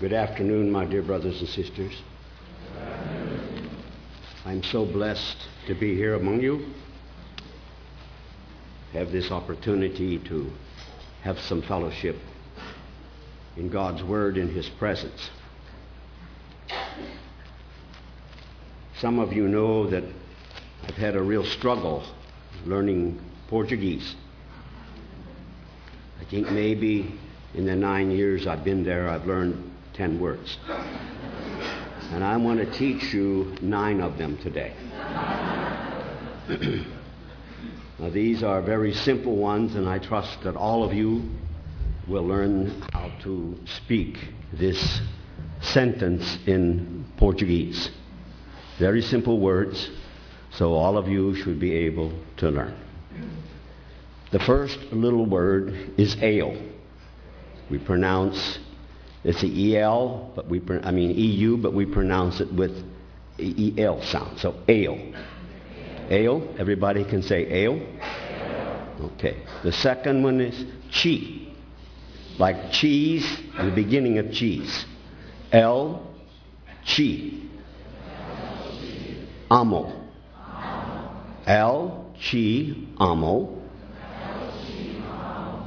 Good afternoon, my dear brothers and sisters. I'm so blessed to be here among you, have this opportunity to have some fellowship in God's Word in His presence. Some of you know that I've had a real struggle learning Portuguese. I think maybe in the nine years I've been there, I've learned ten words. And I want to teach you nine of them today. now, these are very simple ones, and I trust that all of you will learn how to speak this sentence in Portuguese. Very simple words, so all of you should be able to learn. The first little word is ale. We pronounce it's a el, but we I mean eu, but we pronounce it with el sound. So ale. Ale. Everybody can say ale. Okay. The second one is chi, like cheese, the beginning of cheese. El chi. Amo. El chi amo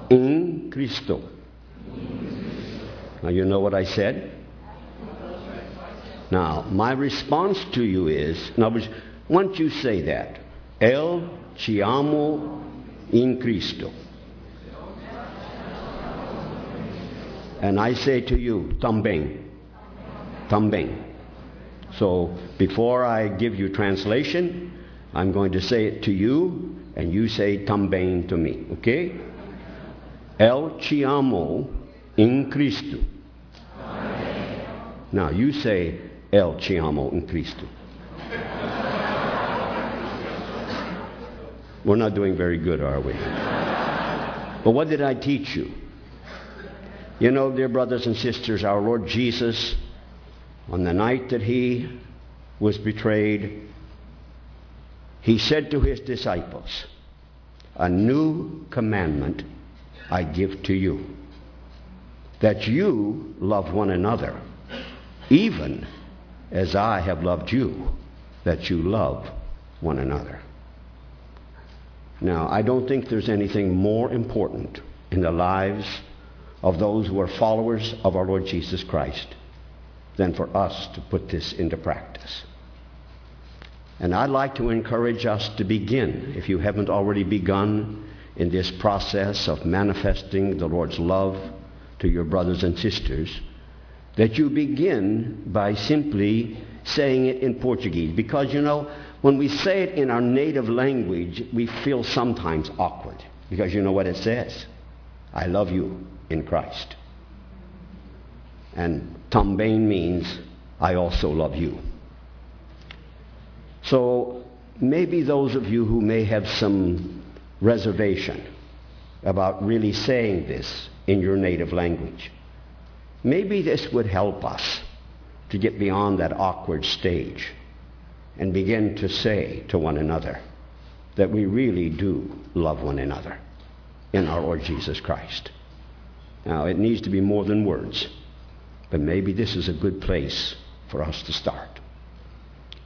in Cristo. Now, you know what I said? Now, my response to you is, now, once you say that, El ci amo in Cristo. And I say to you, também. Também. So, before I give you translation, I'm going to say it to you, and you say também to me, okay? El ci amo in Cristo. Now you say El ci amo in Cristo. We're not doing very good, are we? But what did I teach you? You know, dear brothers and sisters, our Lord Jesus, on the night that he was betrayed, he said to his disciples, A new commandment I give to you that you love one another, even as I have loved you, that you love one another. Now, I don't think there's anything more important in the lives of those who are followers of our Lord Jesus Christ than for us to put this into practice. And I'd like to encourage us to begin, if you haven't already begun, in this process of manifesting the Lord's love to your brothers and sisters, that you begin by simply saying it in Portuguese. Because, you know, when we say it in our native language, we feel sometimes awkward. Because you know what it says? I love you in Christ. And também means I also love you. So maybe those of you who may have some reservation about really saying this in your native language. Maybe this would help us to get beyond that awkward stage and begin to say to one another that we really do love one another in our Lord Jesus Christ. Now, it needs to be more than words, but maybe this is a good place for us to start.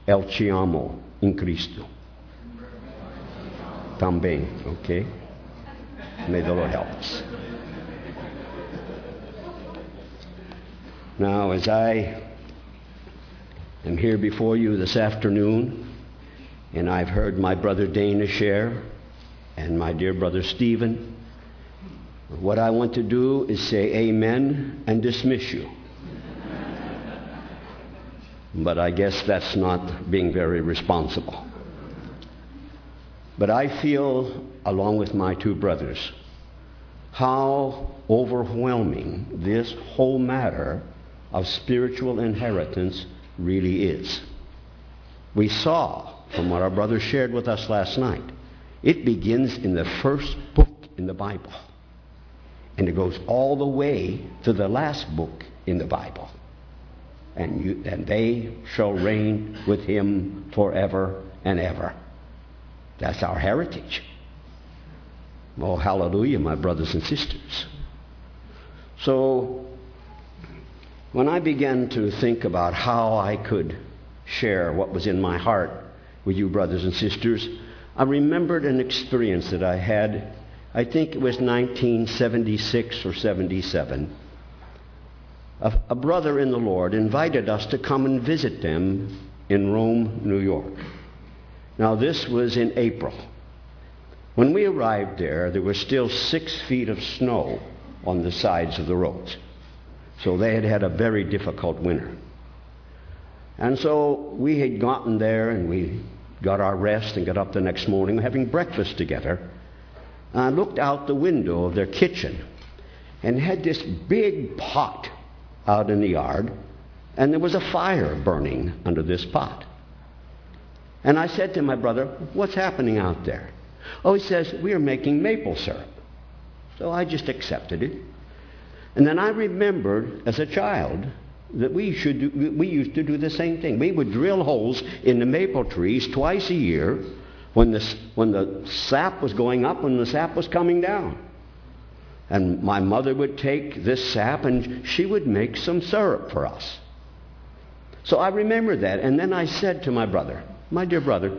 El ci amo in Cristo. Também, okay? May the Lord help us. Now, as I am here before you this afternoon, and I've heard my brother Dana share, and my dear brother Stephen, what I want to do is say amen and dismiss you. But I guess that's not being very responsible. But I feel, along with my two brothers, how overwhelming this whole matter of spiritual inheritance really is. We saw from what our brother shared with us last night, it begins in the first book in the Bible. And it goes all the way to the last book in the Bible. And, you, and they shall reign with him forever and ever. That's our heritage. Oh, hallelujah, my brothers and sisters. So, When I began to think about how I could share what was in my heart with you, brothers and sisters, I remembered an experience that I had, I think it was 1976 or 77. A, a brother in the Lord invited us to come and visit them in Rome, New York. Now, this was in April. When we arrived there, there was still six feet of snow on the sides of the roads. So they had had a very difficult winter. And so we had gotten there and we got our rest and got up the next morning having breakfast together. I looked out the window of their kitchen and had this big pot out in the yard, and there was a fire burning under this pot. And I said to my brother, What's happening out there? Oh, he says, We are making maple syrup. So I just accepted it. And then I remembered as a child that we should do, we used to do the same thing. We would drill holes in the maple trees twice a year when the, when the sap was going up, when the sap was coming down. And my mother would take this sap and she would make some syrup for us. So I remember that. And then I said to my brother, My dear brother,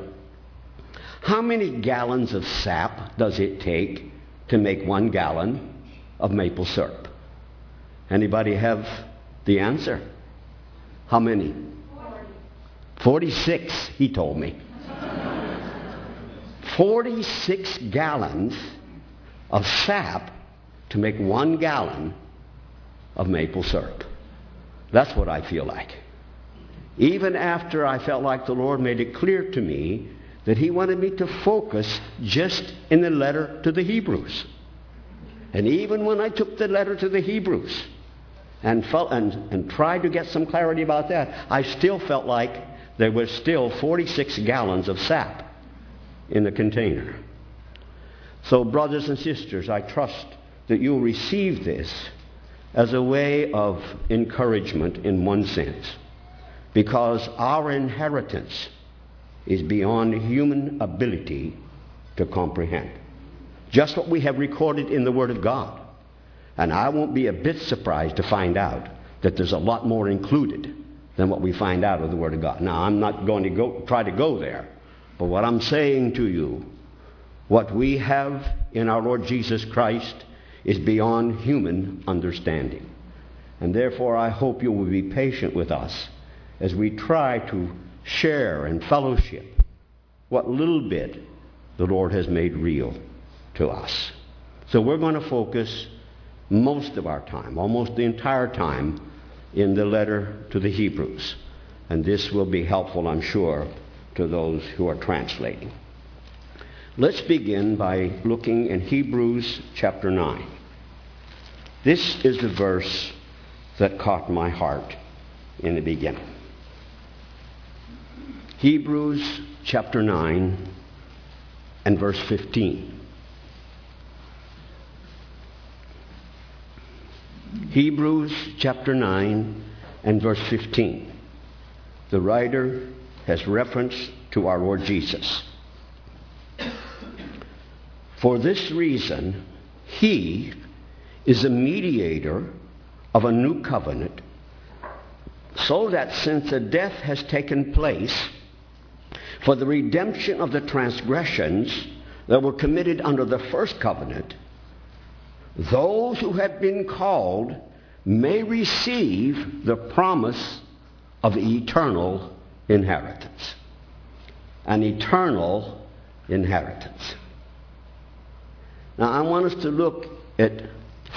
how many gallons of sap does it take to make one gallon of maple syrup? Anybody have the answer? How many? 46, he told me. 46 gallons of sap to make one gallon of maple syrup. That's what I feel like. Even after I felt like the Lord made it clear to me that He wanted me to focus just in the letter to the Hebrews. And even when I took the letter to the Hebrews, and, felt, and, and tried to get some clarity about that, I still felt like there was still 46 gallons of sap in the container. So, brothers and sisters, I trust that you'll receive this as a way of encouragement in one sense, because our inheritance is beyond human ability to comprehend. Just what we have recorded in the Word of God. And I won't be a bit surprised to find out that there's a lot more included than what we find out of the Word of God. Now, I'm not going to go, try to go there, but what I'm saying to you, what we have in our Lord Jesus Christ is beyond human understanding. And therefore, I hope you will be patient with us as we try to share and fellowship what little bit the Lord has made real to us. So we're going to focus most of our time, almost the entire time, in the letter to the Hebrews. And this will be helpful, I'm sure, to those who are translating. Let's begin by looking in Hebrews chapter 9. This is the verse that caught my heart in the beginning. Hebrews chapter 9 and verse 15. Hebrews chapter 9 and verse 15. The writer has reference to our Lord Jesus. For this reason, he is a mediator of a new covenant, so that since a death has taken place for the redemption of the transgressions that were committed under the first covenant, those who have been called may receive the promise of eternal inheritance. An eternal inheritance. Now, I want us to look at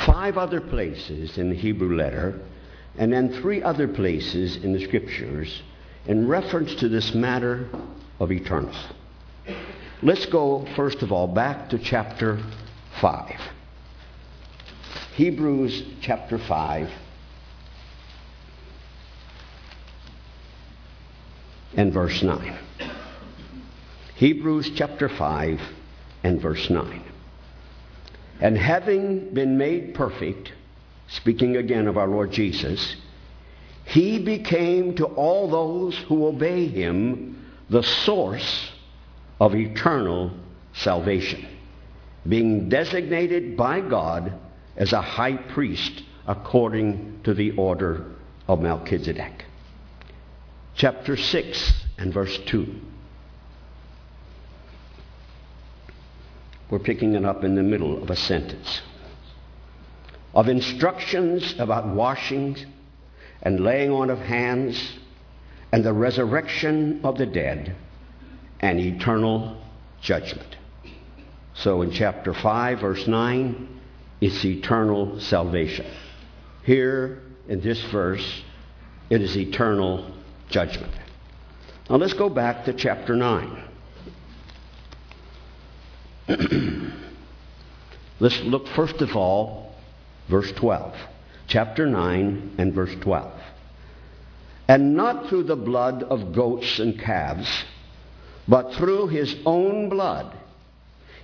five other places in the Hebrew letter and then three other places in the scriptures in reference to this matter of eternal. Let's go, first of all, back to chapter 5. Hebrews chapter 5 and verse 9. Hebrews chapter 5 and verse 9. And having been made perfect, speaking again of our Lord Jesus, he became to all those who obey him the source of eternal salvation, being designated by God as a high priest according to the order of Melchizedek. Chapter 6 and verse 2. We're picking it up in the middle of a sentence. Of instructions about washings and laying on of hands and the resurrection of the dead and eternal judgment. So in chapter 5, verse 9, it's eternal salvation. Here in this verse, it is eternal judgment. Now let's go back to chapter 9. let's look first of all, verse 12. Chapter 9 and verse 12. And not through the blood of goats and calves, but through his own blood,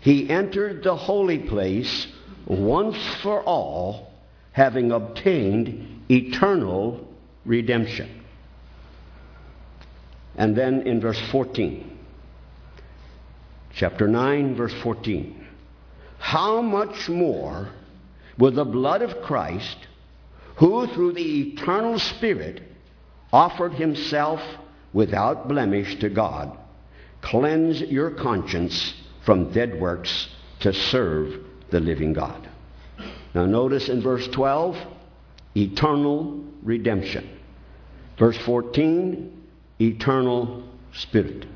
he entered the holy place once for all, having obtained eternal redemption. And then in verse 14, chapter 9, verse 14, how much more will the blood of Christ, who through the eternal Spirit offered himself without blemish to God, cleanse your conscience from dead works to serve the living God. Now, notice in verse 12, eternal redemption. Verse 14, eternal spirit.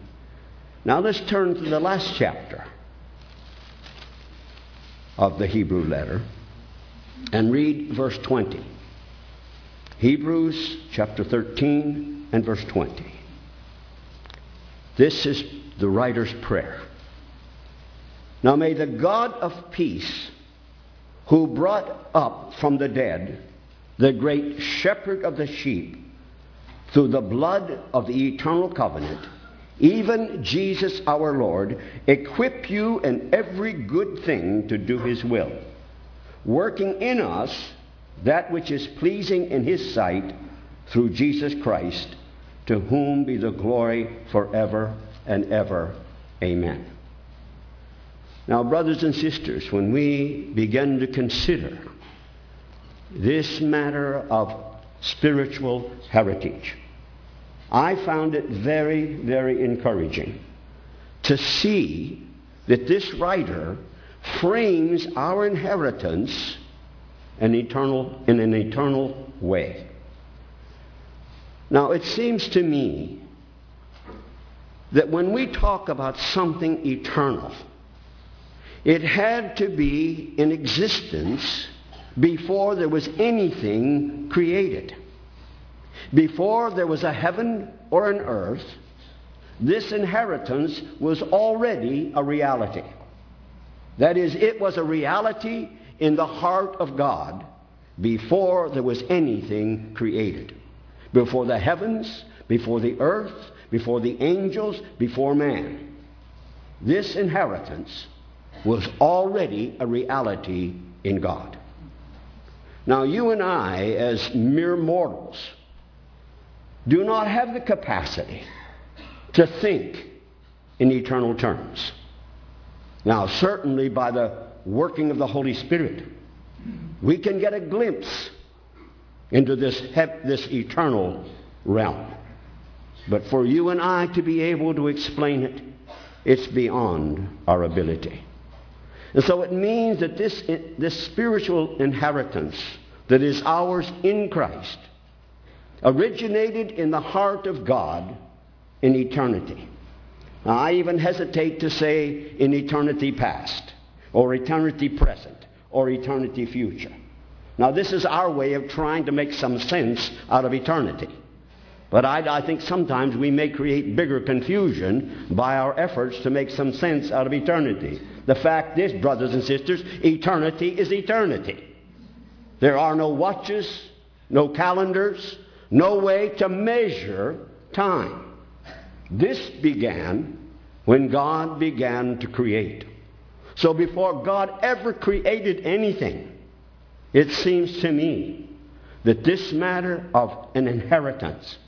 Now, let's turn to the last chapter of the Hebrew letter and read verse 20. Hebrews chapter 13 and verse 20. This is the writer's prayer. Now may the God of peace, who brought up from the dead the great shepherd of the sheep through the blood of the eternal covenant, even Jesus our Lord, equip you in every good thing to do his will, working in us that which is pleasing in his sight through Jesus Christ, to whom be the glory forever and ever. Amen. Now, brothers and sisters, when we begin to consider this matter of spiritual heritage, I found it very, very encouraging to see that this writer frames our inheritance an eternal, in an eternal way. Now, it seems to me that when we talk about something eternal, it had to be in existence before there was anything created. Before there was a heaven or an earth, this inheritance was already a reality. That is, it was a reality in the heart of God before there was anything created. Before the heavens, before the earth, before the angels, before man. This inheritance was already a reality in God. Now, you and I, as mere mortals, do not have the capacity to think in eternal terms. Now, certainly by the working of the Holy Spirit, we can get a glimpse into this, this eternal realm. But for you and I to be able to explain it, it's beyond our ability. And so it means that this, this spiritual inheritance that is ours in Christ originated in the heart of God in eternity. Now, I even hesitate to say in eternity past, or eternity present, or eternity future. Now, this is our way of trying to make some sense out of eternity. But I, I, think sometimes we may create bigger confusion by our efforts to make some sense out of eternity. The fact is, brothers and sisters, eternity is eternity. There are no watches, no calendars, no way to measure time. This began when God began to create. So before God ever created anything, it seems to me that this matter of an inheritance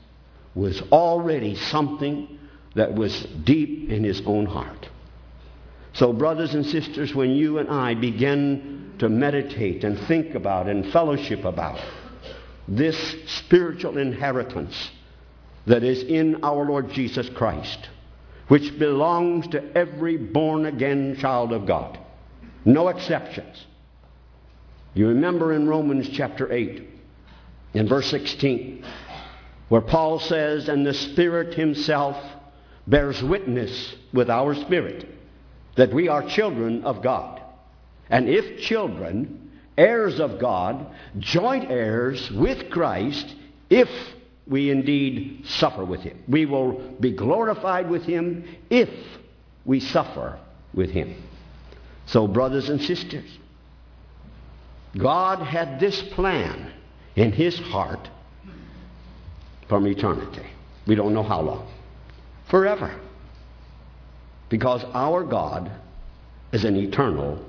was already something that was deep in his own heart. So, brothers and sisters, when you and I begin to meditate and think about and fellowship about this spiritual inheritance that is in our Lord Jesus Christ, which belongs to every born again child of God. No exceptions. You remember in Romans chapter 8, in verse 16, where Paul says, And the Spirit Himself bears witness with our spirit that we are children of God. And if children, heirs of God, joint heirs with Christ, if we indeed suffer with him. We will be glorified with him if we suffer with him. So, brothers and sisters, God had this plan in his heart from eternity. We don't know how long. Forever. Because our God is an eternal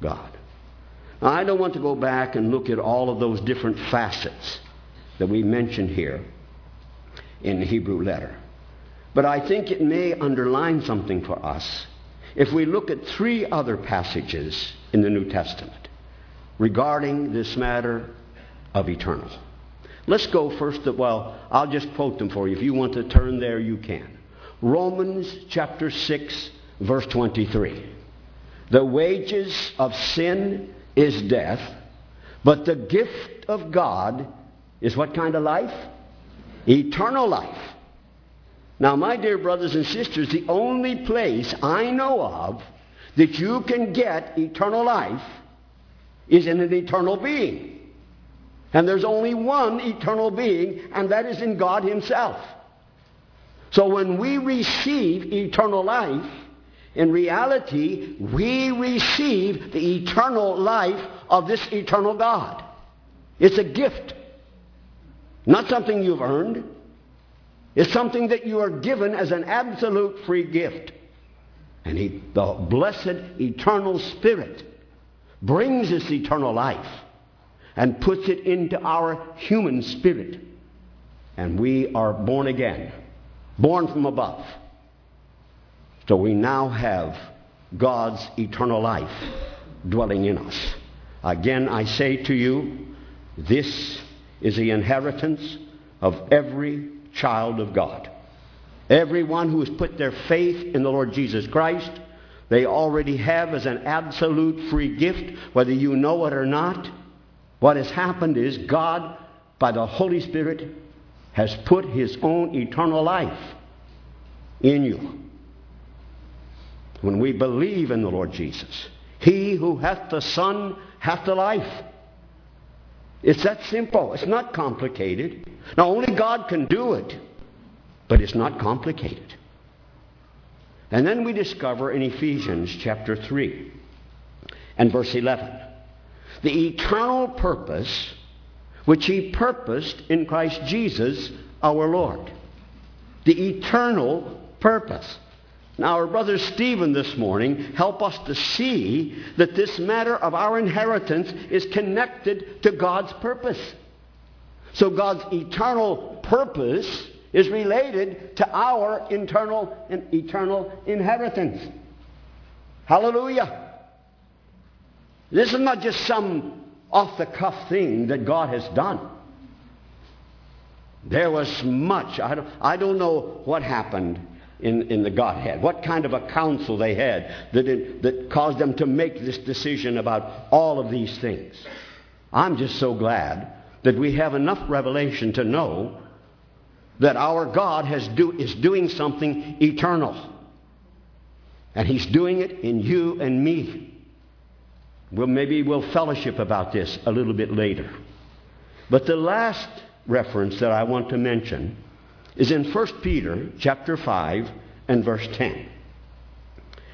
God. Now, I don't want to go back and look at all of those different facets that we mentioned here in the Hebrew letter. But I think it may underline something for us if we look at three other passages in the New Testament regarding this matter of eternal. Let's go first. To, well, I'll just quote them for you. If you want to turn there, you can. Romans chapter 6, verse 23. The wages of sin is death, but the gift of God is what kind of life? Eternal life. Now, my dear brothers and sisters, the only place I know of that you can get eternal life is in an eternal being. And there's only one eternal being, and that is in God Himself. So when we receive eternal life, in reality, we receive the eternal life of this eternal God. It's a gift, not something you've earned. It's something that you are given as an absolute free gift. And he, the blessed eternal Spirit brings this eternal life and puts it into our human spirit. And we are born again, born from above. So we now have God's eternal life dwelling in us. Again, I say to you, this is the inheritance of every child of God. Everyone who has put their faith in the Lord Jesus Christ, they already have as an absolute free gift, whether you know it or not. What has happened is God, by the Holy Spirit, has put his own eternal life in you when we believe in the Lord Jesus. He who hath the Son hath the life. It's that simple. It's not complicated. Now, only God can do it, but it's not complicated. And then we discover in Ephesians chapter 3 and verse 11 the eternal purpose which He purposed in Christ Jesus our Lord. The eternal purpose. Now, our brother Stephen this morning help us to see that this matter of our inheritance is connected to God's purpose. So God's eternal purpose is related to our internal and eternal inheritance. Hallelujah. This is not just some off the cuff thing that God has done. There was much. I don't, I don't know what happened in, in the Godhead, what kind of a council they had that, it, that caused them to make this decision about all of these things. I'm just so glad that we have enough revelation to know that our God has do, is doing something eternal. And He's doing it in you and me. Well, maybe we'll fellowship about this a little bit later. But the last reference that I want to mention is in 1 Peter chapter 5 and verse 10.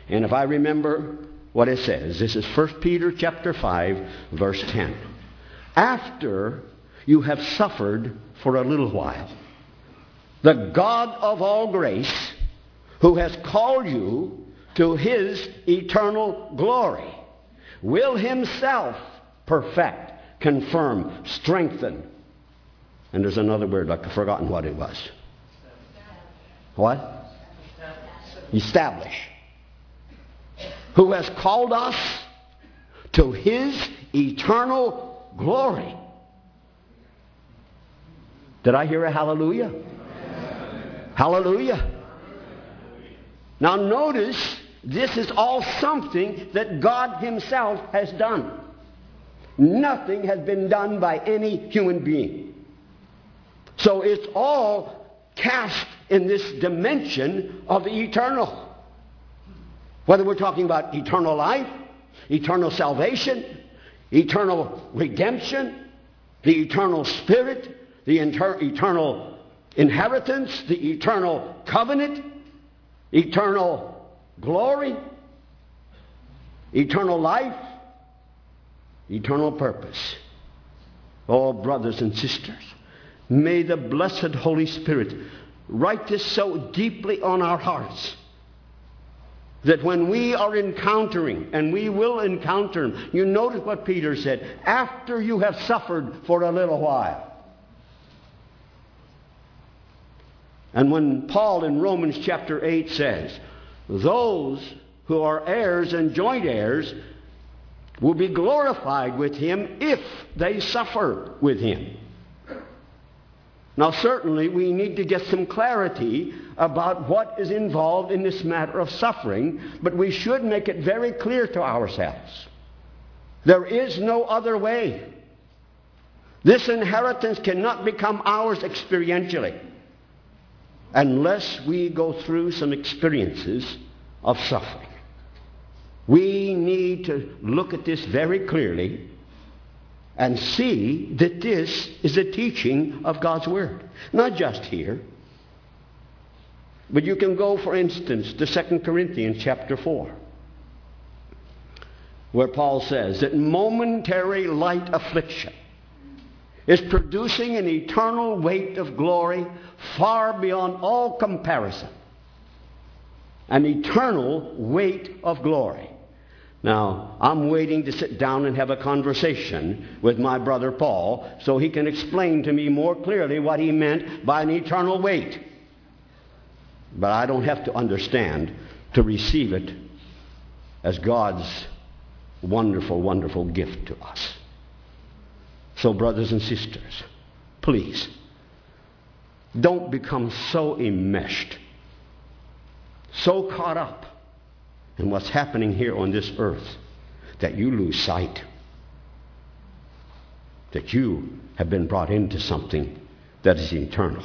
And if I remember what it says, this is 1 Peter chapter 5 verse 10. After you have suffered for a little while, the God of all grace, who has called you to his eternal glory, will himself perfect, confirm, strengthen. And there's another word, I've forgotten what it was. What? Establish. Who has called us to his eternal glory. Did I hear a hallelujah? Hallelujah. Now, notice this is all something that God Himself has done. Nothing has been done by any human being. So it's all cast in this dimension of the eternal. Whether we're talking about eternal life, eternal salvation, eternal redemption, the eternal spirit, the inter- eternal inheritance, the eternal covenant, eternal glory, eternal life, eternal purpose. Oh, brothers and sisters, may the blessed Holy Spirit write this so deeply on our hearts that when we are encountering, and we will encounter you notice what Peter said after you have suffered for a little while. And when Paul in Romans chapter 8 says, those who are heirs and joint heirs will be glorified with him if they suffer with him. Now, certainly, we need to get some clarity about what is involved in this matter of suffering, but we should make it very clear to ourselves. There is no other way. This inheritance cannot become ours experientially unless we go through some experiences of suffering. We need to look at this very clearly and see that this is a teaching of God's Word. Not just here, but you can go, for instance, to 2 Corinthians chapter 4, where Paul says that momentary light affliction is producing an eternal weight of glory far beyond all comparison. An eternal weight of glory. Now, I'm waiting to sit down and have a conversation with my brother Paul so he can explain to me more clearly what he meant by an eternal weight. But I don't have to understand to receive it as God's wonderful, wonderful gift to us. So, brothers and sisters, please, don't become so enmeshed, so caught up in what's happening here on this earth that you lose sight that you have been brought into something that is eternal.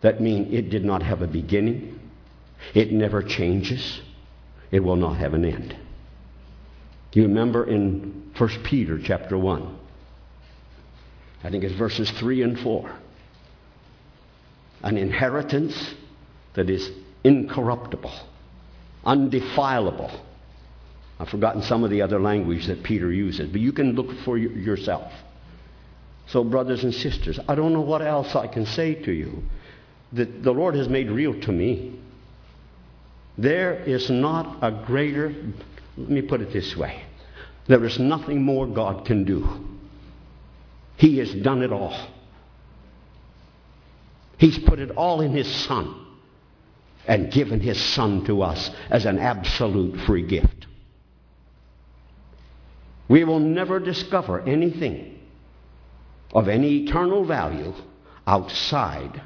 That means it did not have a beginning, it never changes, it will not have an end. You remember in 1 Peter chapter 1, I think it's verses 3 and 4. An inheritance that is incorruptible, undefilable. I've forgotten some of the other language that Peter uses, but you can look for yourself. So, brothers and sisters, I don't know what else I can say to you that the Lord has made real to me. There is not a greater, let me put it this way there is nothing more God can do. He has done it all. He's put it all in His Son and given His Son to us as an absolute free gift. We will never discover anything of any eternal value outside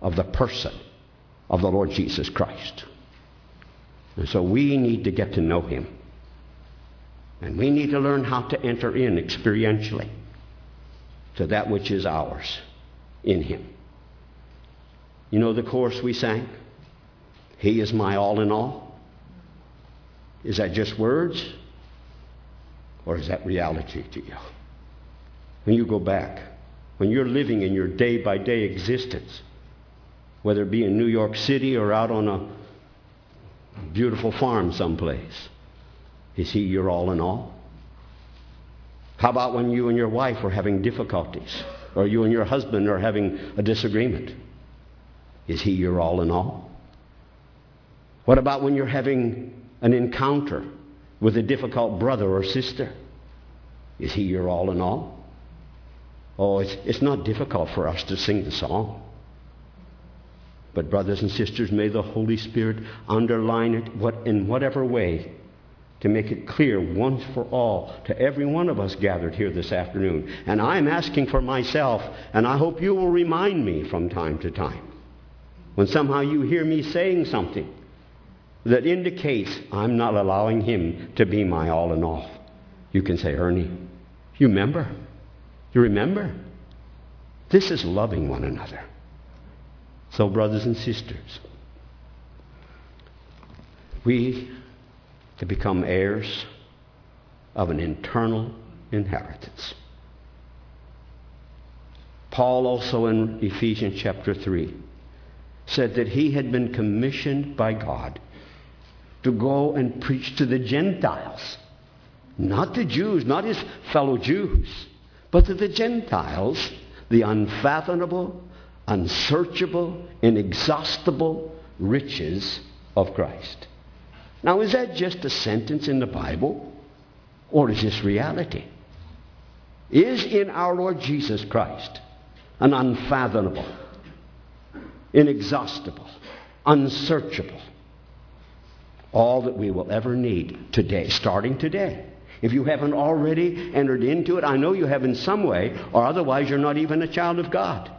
of the person of the Lord Jesus Christ. And so we need to get to know Him. And we need to learn how to enter in experientially to that which is ours in Him. You know the chorus we sang? He is my all in all. Is that just words? Or is that reality to you? When you go back, when you're living in your day by day existence, whether it be in New York City or out on a beautiful farm someplace, is He your all in all? How about when you and your wife are having difficulties, or you and your husband are having a disagreement? Is He your all in all? What about when you're having an encounter with a difficult brother or sister? Is He your all in all? Oh, it's, it's not difficult for us to sing the song. But, brothers and sisters, may the Holy Spirit underline it what, in whatever way to make it clear once for all to every one of us gathered here this afternoon. And I'm asking for myself, and I hope you will remind me from time to time. When somehow you hear me saying something that indicates I'm not allowing Him to be my all in all, you can say, Ernie, you remember? You remember? This is loving one another. So, brothers and sisters, we to become heirs of an eternal inheritance. Paul also in Ephesians chapter 3 said that he had been commissioned by God to go and preach to the Gentiles. Not the Jews, not his fellow Jews, but to the Gentiles, the unfathomable, unsearchable, inexhaustible riches of Christ. Now, is that just a sentence in the Bible? Or is this reality? Is in our Lord Jesus Christ an unfathomable, inexhaustible, unsearchable, all that we will ever need today, starting today. If you haven't already entered into it, I know you have in some way, or otherwise you're not even a child of God.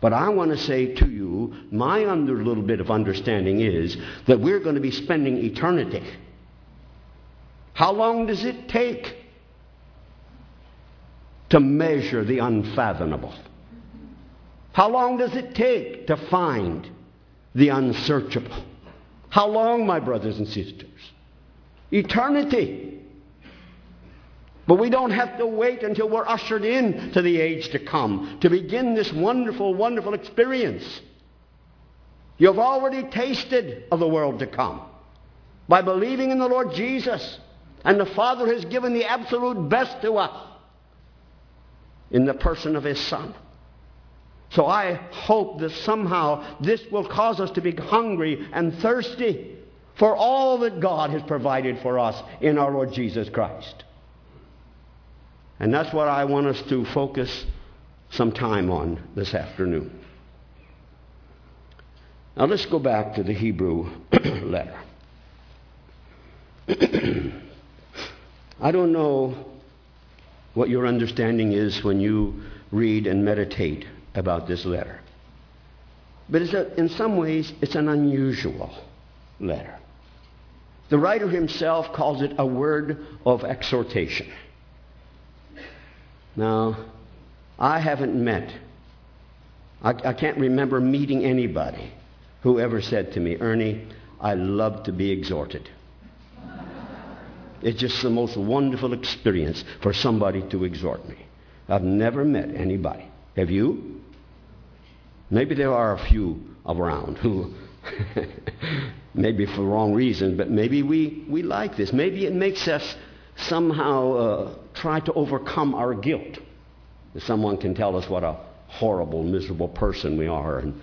But I want to say to you, my under little bit of understanding is that we're going to be spending eternity. How long does it take to measure the unfathomable? How long does it take to find the unsearchable? How long, my brothers and sisters? Eternity. But we don't have to wait until we're ushered in to the age to come to begin this wonderful, wonderful experience. You've already tasted of the world to come by believing in the Lord Jesus. And the Father has given the absolute best to us in the person of His Son. So I hope that somehow this will cause us to be hungry and thirsty for all that God has provided for us in our Lord Jesus Christ. And that's what I want us to focus some time on this afternoon. Now let's go back to the Hebrew letter. I don't know what your understanding is when you read and meditate about this letter. But a, in some ways, it's an unusual letter. The writer himself calls it a word of exhortation. Now, I haven't met, I, I can't remember meeting anybody who ever said to me, Ernie, I love to be exhorted. It's just the most wonderful experience for somebody to exhort me. I've never met anybody. Have you? Maybe there are a few around who, maybe for the wrong reasons, but maybe we, we like this. Maybe it makes us somehow uh, try to overcome our guilt. If Someone can tell us what a horrible, miserable person we are and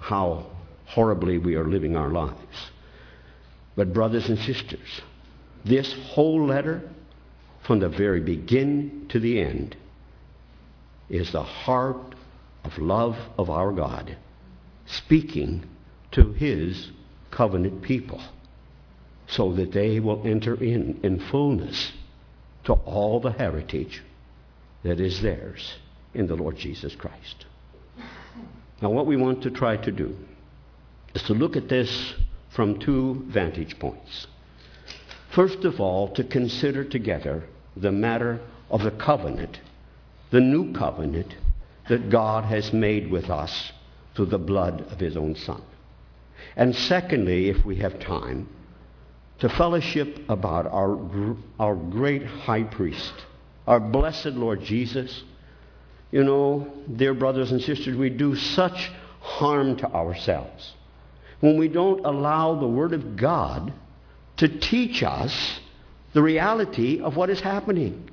how horribly we are living our lives. But, brothers and sisters, this whole letter, from the very beginning to the end, is the heart of love of our God speaking to his covenant people so that they will enter in in fullness to all the heritage that is theirs in the Lord Jesus Christ. Now, what we want to try to do is to look at this from two vantage points. First of all, to consider together the matter of the covenant, the new covenant that God has made with us through the blood of His own Son. And secondly, if we have time, to fellowship about our, our great high priest, our blessed Lord Jesus. You know, dear brothers and sisters, we do such harm to ourselves when we don't allow the Word of God to teach us the reality of what is happening.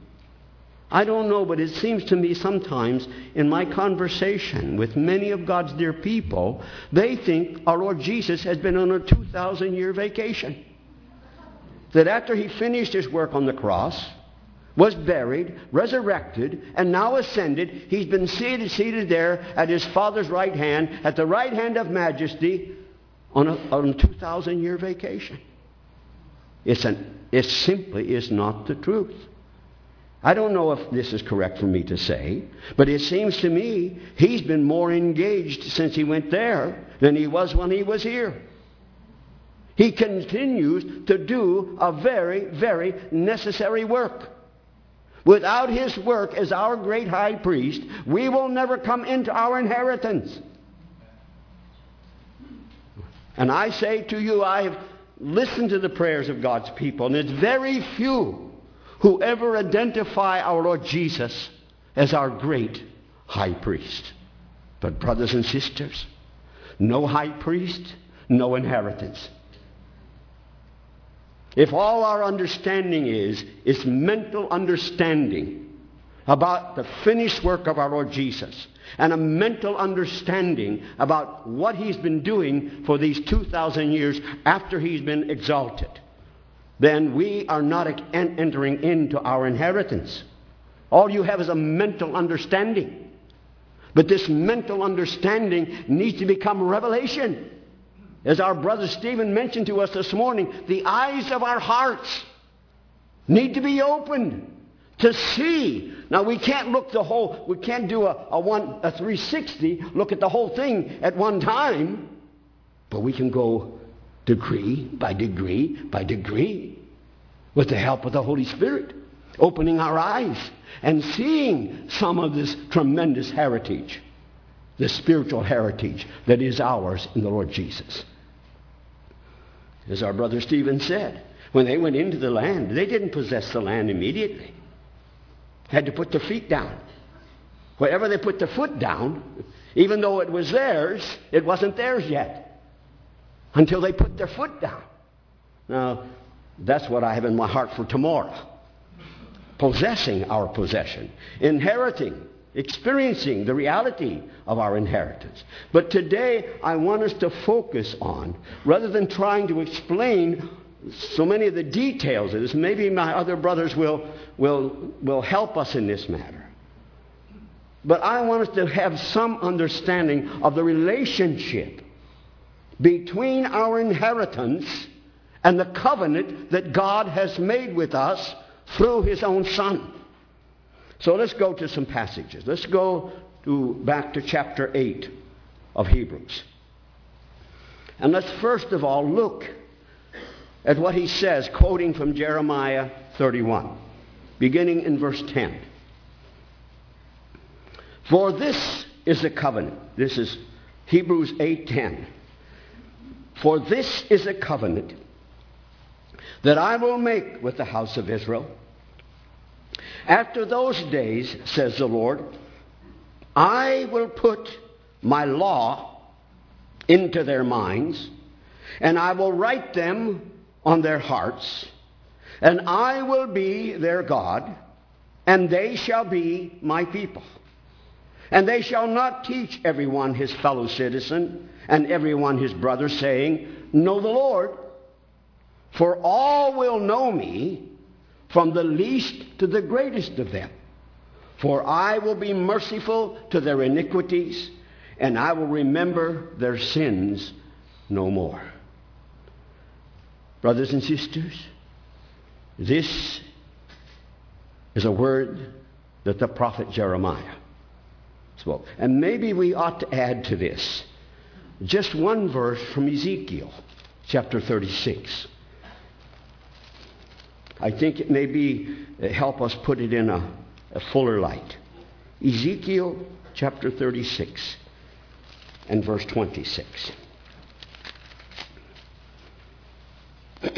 I don't know, but it seems to me sometimes in my conversation with many of God's dear people, they think our Lord Jesus has been on a 2,000 year vacation that after he finished his work on the cross, was buried, resurrected, and now ascended, he's been seated, seated there at his Father's right hand, at the right hand of majesty, on a, on a 2,000 year vacation. It's an, it simply is not the truth. I don't know if this is correct for me to say, but it seems to me he's been more engaged since he went there than he was when he was here. He continues to do a very, very necessary work. Without his work as our great high priest, we will never come into our inheritance. And I say to you, I have listened to the prayers of God's people, and it's very few who ever identify our Lord Jesus as our great high priest. But, brothers and sisters, no high priest, no inheritance. If all our understanding is, is mental understanding about the finished work of our Lord Jesus and a mental understanding about what he's been doing for these 2,000 years after he's been exalted, then we are not entering into our inheritance. All you have is a mental understanding. But this mental understanding needs to become revelation. As our brother Stephen mentioned to us this morning, the eyes of our hearts need to be opened to see. Now we can't look the whole, we can't do a, a, one, a 360, look at the whole thing at one time, but we can go degree by degree by degree with the help of the Holy Spirit, opening our eyes and seeing some of this tremendous heritage, the spiritual heritage that is ours in the Lord Jesus. As our brother Stephen said, when they went into the land, they didn't possess the land immediately. Had to put their feet down. Wherever they put their foot down, even though it was theirs, it wasn't theirs yet. Until they put their foot down. Now, that's what I have in my heart for tomorrow. Possessing our possession, inheriting, experiencing the reality of our inheritance. But today, I want us to focus on, rather than trying to explain so many of the details of this, maybe my other brothers will, will, will help us in this matter. But I want us to have some understanding of the relationship between our inheritance and the covenant that God has made with us through His own Son. So let's go to some passages. Let's go to, back to chapter 8 of Hebrews. And let's first of all look at what he says, quoting from Jeremiah 31, beginning in verse 10. For this is the covenant. This is Hebrews 8:10. For this is a covenant that I will make with the house of Israel. After those days, says the Lord, I will put my law into their minds, and I will write them on their hearts, and I will be their God, and they shall be my people. And they shall not teach everyone his fellow citizen and everyone his brother, saying, Know the Lord, for all will know me, from the least to the greatest of them. For I will be merciful to their iniquities, and I will remember their sins no more. Brothers and sisters, this is a word that the prophet Jeremiah spoke. And maybe we ought to add to this just one verse from Ezekiel chapter 36. I think it may be uh, help us put it in a, a fuller light. Ezekiel chapter 36 and verse 26.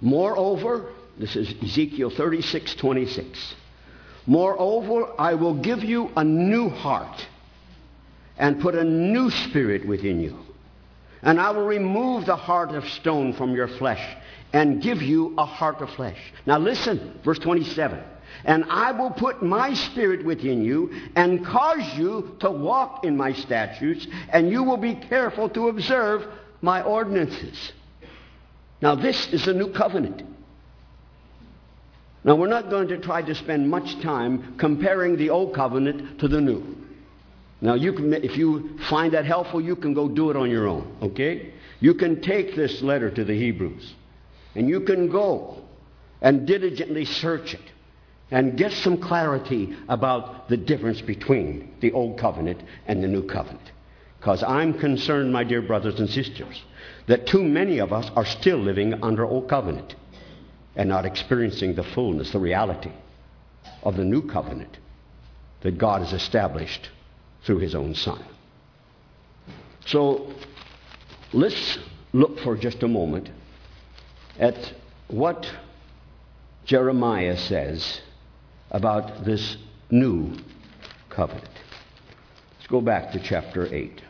Moreover, this is Ezekiel 36 26. Moreover, I will give you a new heart and put a new spirit within you. And I will remove the heart of stone from your flesh and give you a heart of flesh. Now listen, verse 27. And I will put my spirit within you and cause you to walk in my statutes, and you will be careful to observe my ordinances. Now, this is a new covenant. Now, we're not going to try to spend much time comparing the old covenant to the new. Now, you can, if you find that helpful, you can go do it on your own, okay? You can take this letter to the Hebrews and you can go and diligently search it and get some clarity about the difference between the Old Covenant and the New Covenant. Because I'm concerned, my dear brothers and sisters, that too many of us are still living under Old Covenant and not experiencing the fullness, the reality of the New Covenant that God has established through His own Son. So let's look for just a moment at what Jeremiah says about this new covenant. Let's go back to chapter 8.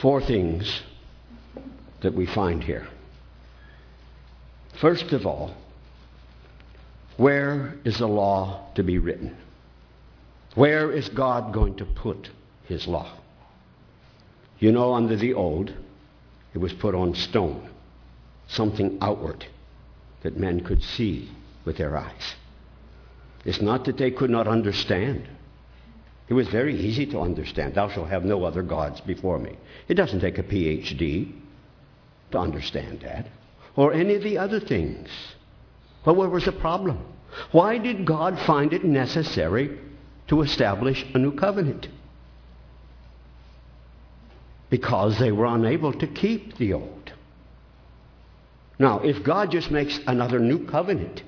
Four things that we find here. First of all, where is the law to be written? Where is God going to put his law? You know, under the old, it was put on stone, something outward that men could see with their eyes. It's not that they could not understand. It was very easy to understand. Thou shalt have no other gods before me. It doesn't take a PhD to understand that or any of the other things. But where was the problem? Why did God find it necessary to establish a new covenant? Because they were unable to keep the old. Now, if God just makes another new covenant,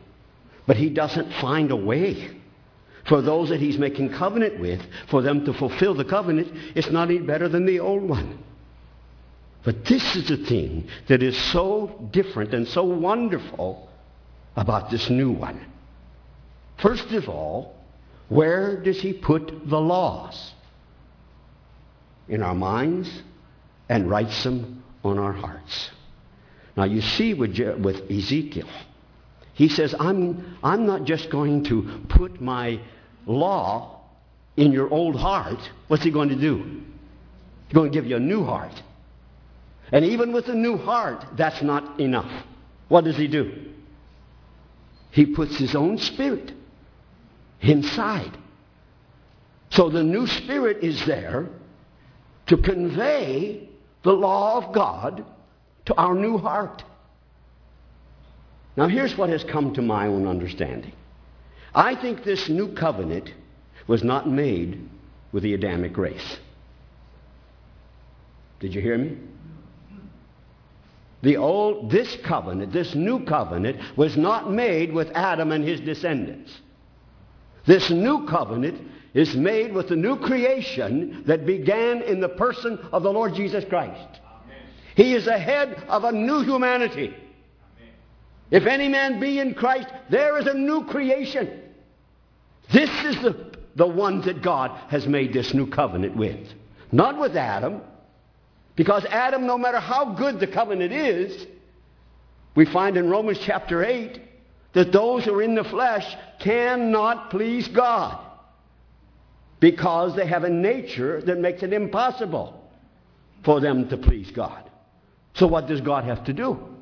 but He doesn't find a way for those that He's making covenant with, for them to fulfill the covenant, it's not any better than the old one. But this is the thing that is so different and so wonderful about this new one. First of all, where does he put the laws? In our minds and writes them on our hearts. Now you see with, Je- with Ezekiel, he says, I'm, I'm not just going to put my law in your old heart. What's he going to do? He's going to give you a new heart. And even with a new heart, that's not enough. What does he do? He puts his own spirit inside. So the new spirit is there to convey the law of God to our new heart. Now, here's what has come to my own understanding. I think this new covenant was not made with the Adamic race. Did you hear me? The old, this covenant, this new covenant, was not made with Adam and his descendants. This new covenant is made with the new creation that began in the person of the Lord Jesus Christ. Amen. He is the head of a new humanity. If any man be in Christ, there is a new creation. This is the, the one that God has made this new covenant with. Not with Adam, because Adam, no matter how good the covenant is, we find in Romans chapter 8 that those who are in the flesh cannot please God because they have a nature that makes it impossible for them to please God. So, what does God have to do?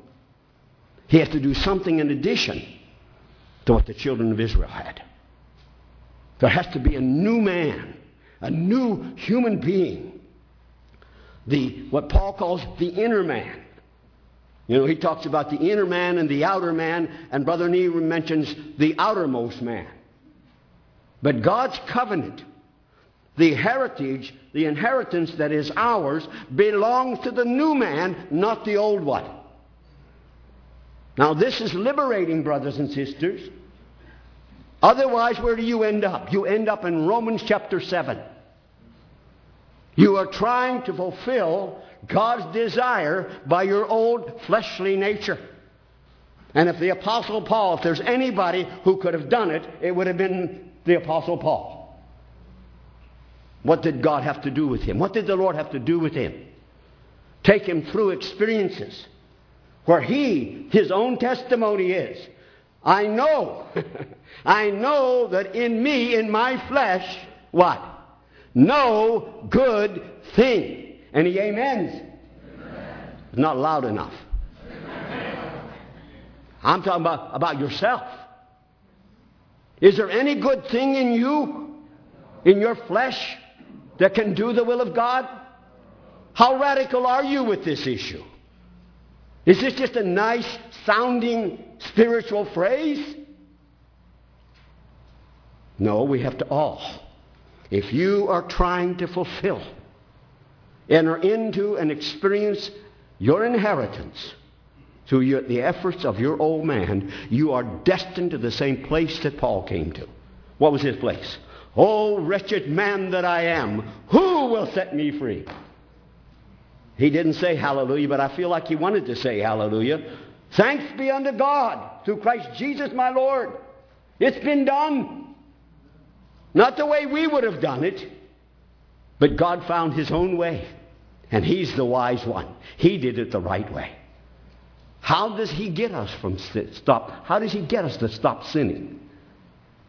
He has to do something in addition to what the children of Israel had. There has to be a new man, a new human being the what Paul calls the inner man. You know, he talks about the inner man and the outer man, and Brother Nee mentions the outermost man. But God's covenant, the heritage, the inheritance that is ours, belongs to the new man, not the old one. Now, this is liberating, brothers and sisters. Otherwise, where do you end up? You end up in Romans chapter 7. You are trying to fulfill God's desire by your old fleshly nature. And if the Apostle Paul, if there's anybody who could have done it, it would have been the Apostle Paul. What did God have to do with him? What did the Lord have to do with him? Take him through experiences where he, his own testimony is I know, I know that in me, in my flesh, what? No good thing. Any amens? Amen. Not loud enough. I'm talking about, about yourself. Is there any good thing in you, in your flesh, that can do the will of God? How radical are you with this issue? Is this just a nice sounding spiritual phrase? No, we have to all. If you are trying to fulfill, enter into and experience your inheritance through your, the efforts of your old man, you are destined to the same place that Paul came to. What was his place? Oh, wretched man that I am, who will set me free? He didn't say hallelujah, but I feel like he wanted to say hallelujah. Thanks be unto God through Christ Jesus my Lord. It's been done. Not the way we would have done it, but God found his own way. And he's the wise one. He did it the right way. How does he get us from stop? How does he get us to stop sinning?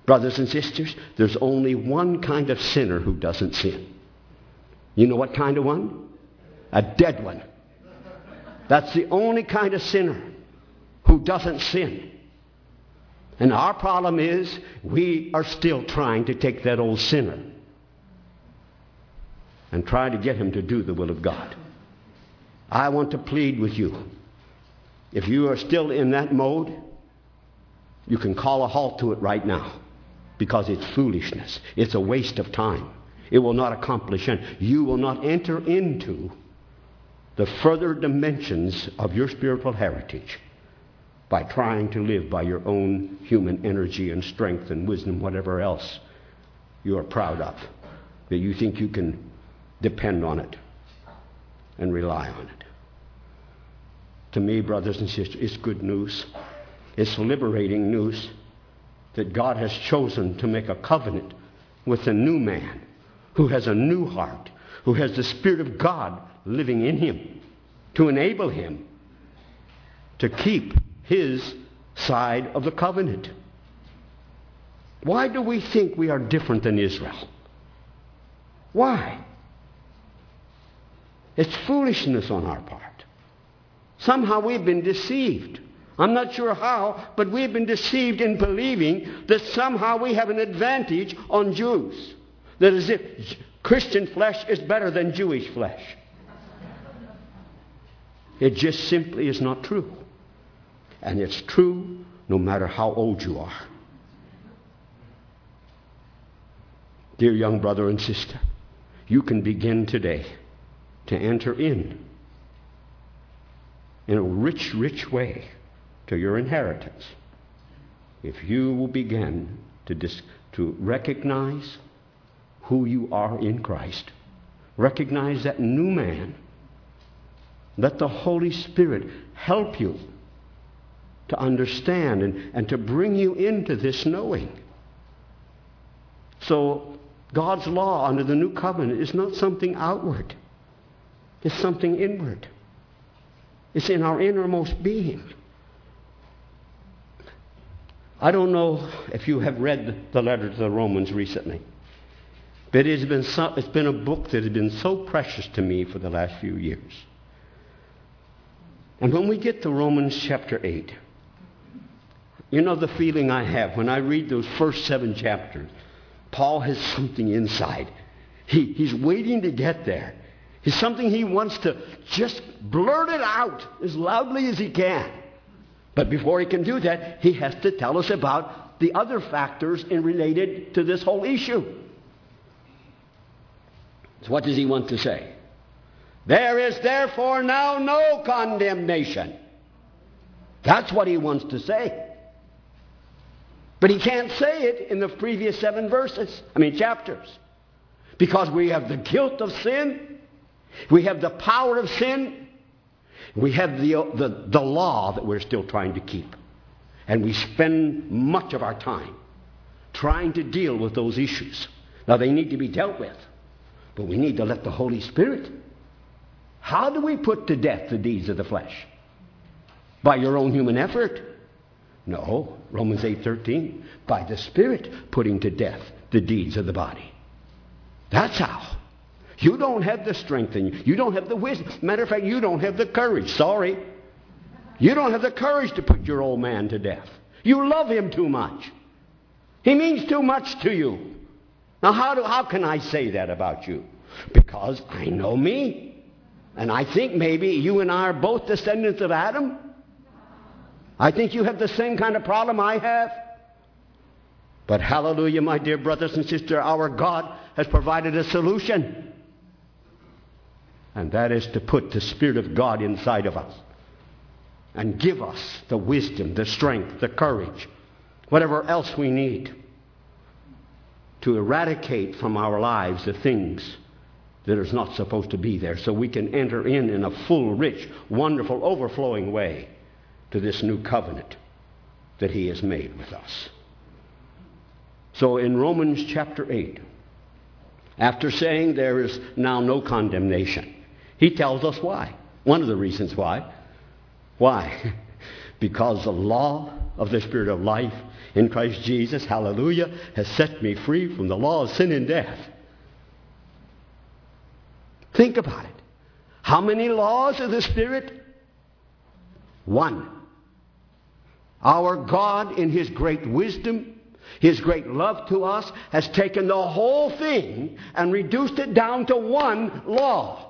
Brothers and sisters, there's only one kind of sinner who doesn't sin. You know what kind of one? A dead one. That's the only kind of sinner who doesn't sin. And our problem is we are still trying to take that old sinner and try to get him to do the will of God. I want to plead with you. If you are still in that mode, you can call a halt to it right now because it's foolishness. It's a waste of time. It will not accomplish anything. You will not enter into the further dimensions of your spiritual heritage by trying to live by your own human energy and strength and wisdom, whatever else you are proud of, that you think you can depend on it and rely on it. To me, brothers and sisters, it's good news. It's liberating news that God has chosen to make a covenant with a new man who has a new heart, who has the Spirit of God living in him to enable him to keep his side of the covenant. Why do we think we are different than Israel? Why? It's foolishness on our part. Somehow we've been deceived. I'm not sure how, but we've been deceived in believing that somehow we have an advantage on Jews. That as if Christian flesh is better than Jewish flesh. It just simply is not true. And it's true no matter how old you are. Dear young brother and sister, you can begin today to enter in in a rich, rich way to your inheritance if you will begin to, dis- to recognize who you are in Christ, recognize that new man. Let the Holy Spirit help you to understand and, and to bring you into this knowing. So, God's law under the new covenant is not something outward, it's something inward. It's in our innermost being. I don't know if you have read the letter to the Romans recently, but it has been so, it's been a book that has been so precious to me for the last few years. And when we get to Romans chapter 8, you know the feeling I have when I read those first seven chapters. Paul has something inside. He, he's waiting to get there. It's something he wants to just blurt it out as loudly as he can. But before he can do that, he has to tell us about the other factors in related to this whole issue. So what does he want to say? There is therefore now no condemnation. That's what he wants to say. But he can't say it in the previous seven verses, I mean chapters. Because we have the guilt of sin, we have the power of sin, we have the, the, the law that we're still trying to keep. And we spend much of our time trying to deal with those issues. Now, they need to be dealt with, but we need to let the Holy Spirit. How do we put to death the deeds of the flesh? By your own human effort. No, Romans 8:13, by the Spirit putting to death the deeds of the body. That's how. You don't have the strength in you. You don't have the wisdom. Matter of fact, you don't have the courage. Sorry. You don't have the courage to put your old man to death. You love him too much. He means too much to you. Now, how, do, how can I say that about you? Because I know me. And I think maybe you and I are both descendants of Adam. I think you have the same kind of problem I have. But hallelujah, my dear brothers and sisters, our God has provided a solution. And that is to put the Spirit of God inside of us and give us the wisdom, the strength, the courage, whatever else we need to eradicate from our lives the things that is not supposed to be there so we can enter in in a full, rich, wonderful, overflowing way to this new covenant that he has made with us. So in Romans chapter 8, after saying there is now no condemnation, he tells us why. One of the reasons why. Why? because the law of the Spirit of life in Christ Jesus, hallelujah, has set me free from the law of sin and death. Think about it. How many laws of the Spirit? One. Our God, in His great wisdom, His great love to us, has taken the whole thing and reduced it down to one law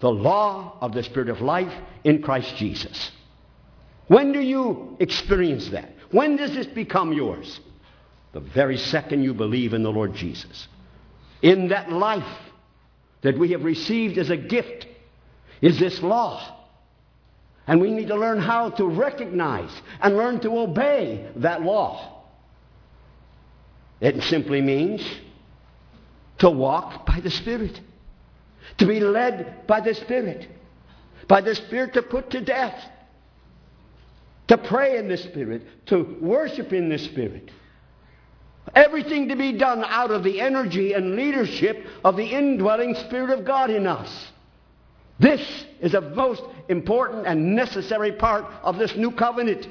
the law of the Spirit of life in Christ Jesus. When do you experience that? When does this become yours? The very second you believe in the Lord Jesus. In that life that we have received as a gift is this law. And we need to learn how to recognize and learn to obey that law. It simply means to walk by the Spirit, to be led by the Spirit, by the Spirit to put to death, to pray in the Spirit, to worship in the Spirit. Everything to be done out of the energy and leadership of the indwelling Spirit of God in us. This is a most important and necessary part of this new covenant.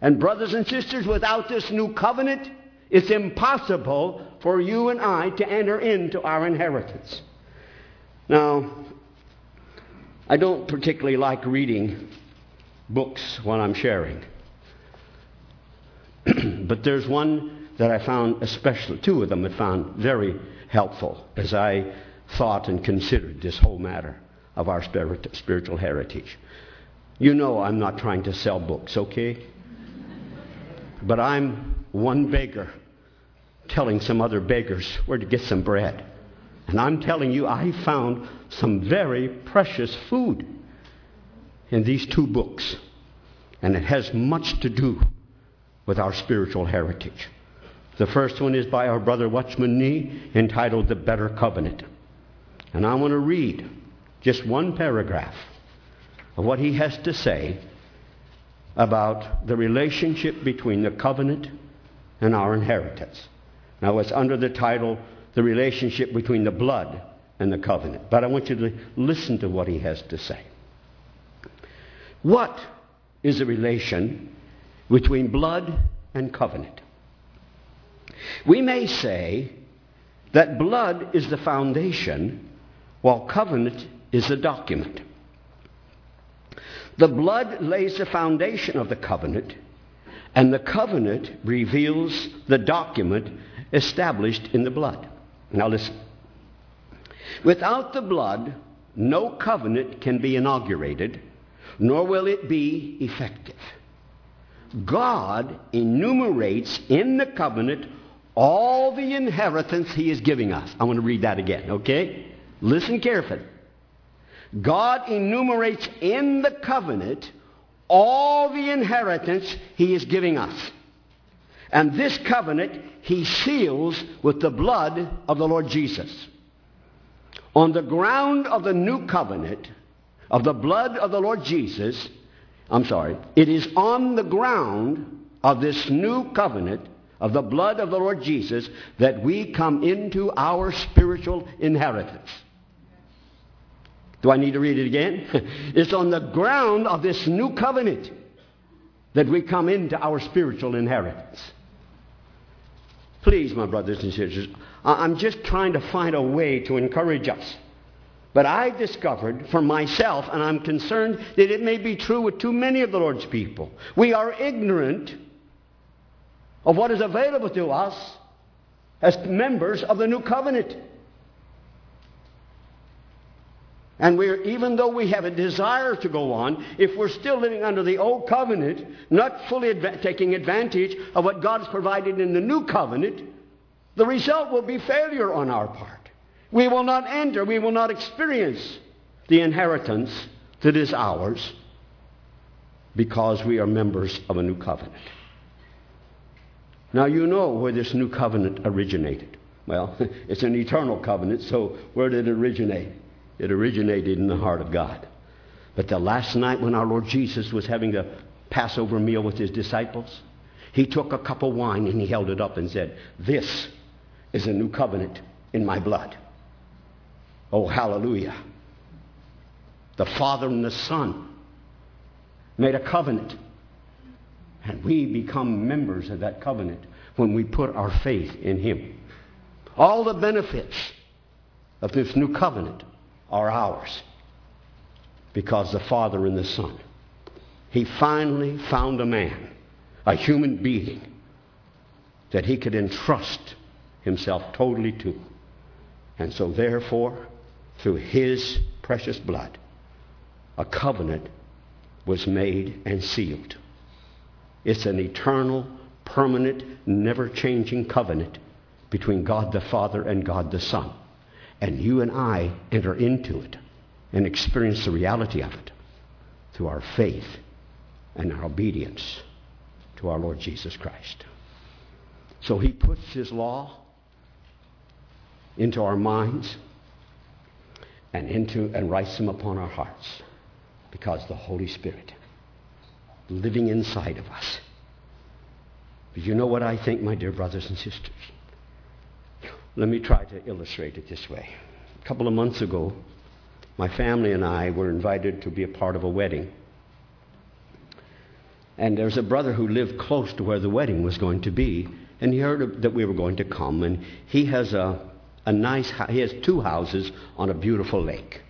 And, brothers and sisters, without this new covenant, it's impossible for you and I to enter into our inheritance. Now, I don't particularly like reading books when I'm sharing. but there's one that I found especially, two of them I found very helpful as I thought and considered this whole matter of our spiritual heritage. You know I'm not trying to sell books, okay? But I'm one beggar telling some other beggars where to get some bread. And I'm telling you, I found some very precious food in these two books. And it has much to do with our spiritual heritage. The first one is by our brother Watchman Nee, entitled The Better Covenant. And I want to read just one paragraph of what he has to say about the relationship between the covenant and our inheritance. Now, it's under the title, The Relationship Between the Blood and the Covenant. But I want you to listen to what he has to say. What is the relation between blood and covenant? We may say that blood is the foundation while covenant is the document. The blood lays the foundation of the covenant, and the covenant reveals the document established in the blood. Now listen. Without the blood, no covenant can be inaugurated nor will it be effective. God enumerates in the covenant all the inheritance he is giving us. I want to read that again, okay? Listen carefully. God enumerates in the covenant all the inheritance he is giving us. And this covenant he seals with the blood of the Lord Jesus. On the ground of the new covenant, of the blood of the Lord Jesus, I'm sorry, it is on the ground of this new covenant of the blood of the Lord Jesus that we come into our spiritual inheritance. Do I need to read it again? it's on the ground of this new covenant that we come into our spiritual inheritance. Please, my brothers and sisters, I'm just trying to find a way to encourage us. But I discovered for myself, and I'm concerned that it may be true with too many of the Lord's people, we are ignorant of what is available to us as members of the new covenant. And we're, even though we have a desire to go on, if we're still living under the old covenant, not fully adva- taking advantage of what God's provided in the new covenant, the result will be failure on our part. We will not enter, we will not experience the inheritance that is ours because we are members of a new covenant. Now, you know where this new covenant originated. Well, it's an eternal covenant, so where did it originate? It originated in the heart of God. But the last night when our Lord Jesus was having the Passover meal with his disciples, he took a cup of wine and he held it up and said, This is a new covenant in my blood. Oh, hallelujah. The Father and the Son made a covenant. And we become members of that covenant when we put our faith in Him. All the benefits of this new covenant are ours because the Father and the Son. He finally found a man, a human being, that he could entrust himself totally to. And so, therefore, through his precious blood, a covenant was made and sealed. It's an eternal, permanent, never changing covenant between God the Father and God the Son. And you and I enter into it and experience the reality of it through our faith and our obedience to our Lord Jesus Christ. So he puts his law into our minds and into and writes them upon our hearts because the Holy Spirit living inside of us. But you know what I think, my dear brothers and sisters? Let me try to illustrate it this way. A couple of months ago, my family and I were invited to be a part of a wedding. And there's a brother who lived close to where the wedding was going to be, and he heard that we were going to come, and he has a, a nice, he has two houses on a beautiful lake.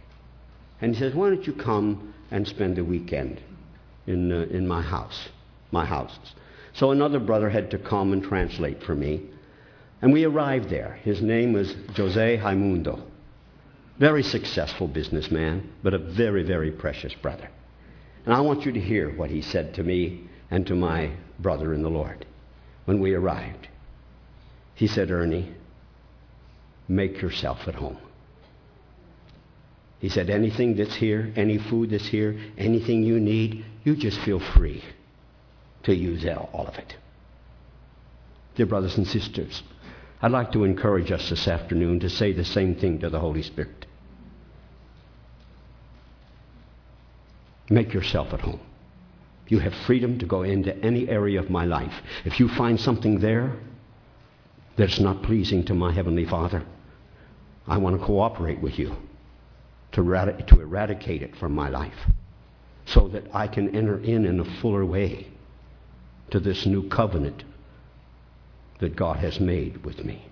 And he says, why don't you come and spend the weekend in, uh, in my house, my houses. So another brother had to come and translate for me. And we arrived there. His name was Jose Raimundo. Very successful businessman, but a very, very precious brother. And I want you to hear what he said to me and to my brother in the Lord when we arrived. He said, Ernie, make yourself at home. He said, anything that's here, any food that's here, anything you need, you just feel free to use all of it. Dear brothers and sisters, I'd like to encourage us this afternoon to say the same thing to the Holy Spirit. Make yourself at home. You have freedom to go into any area of my life. If you find something there that's not pleasing to my Heavenly Father, I want to cooperate with you to, eradic- to eradicate it from my life so that I can enter in in a fuller way to this new covenant that God has made with me.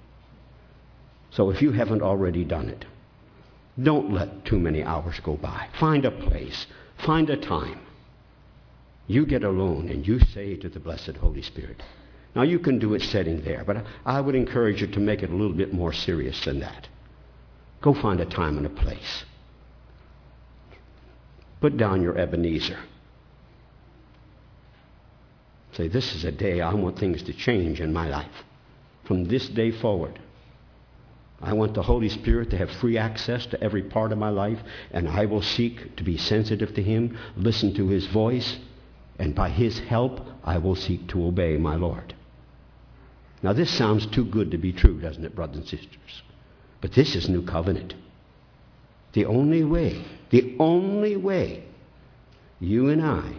So if you haven't already done it, don't let too many hours go by. Find a place, find a time. You get alone and you say to the blessed Holy Spirit. Now you can do it sitting there, but I would encourage you to make it a little bit more serious than that. Go find a time and a place. Put down your Ebenezer. Say, this is a day I want things to change in my life. From this day forward, I want the Holy Spirit to have free access to every part of my life, and I will seek to be sensitive to Him, listen to His voice, and by His help, I will seek to obey my Lord. Now, this sounds too good to be true, doesn't it, brothers and sisters? But this is new covenant. The only way, the only way you and I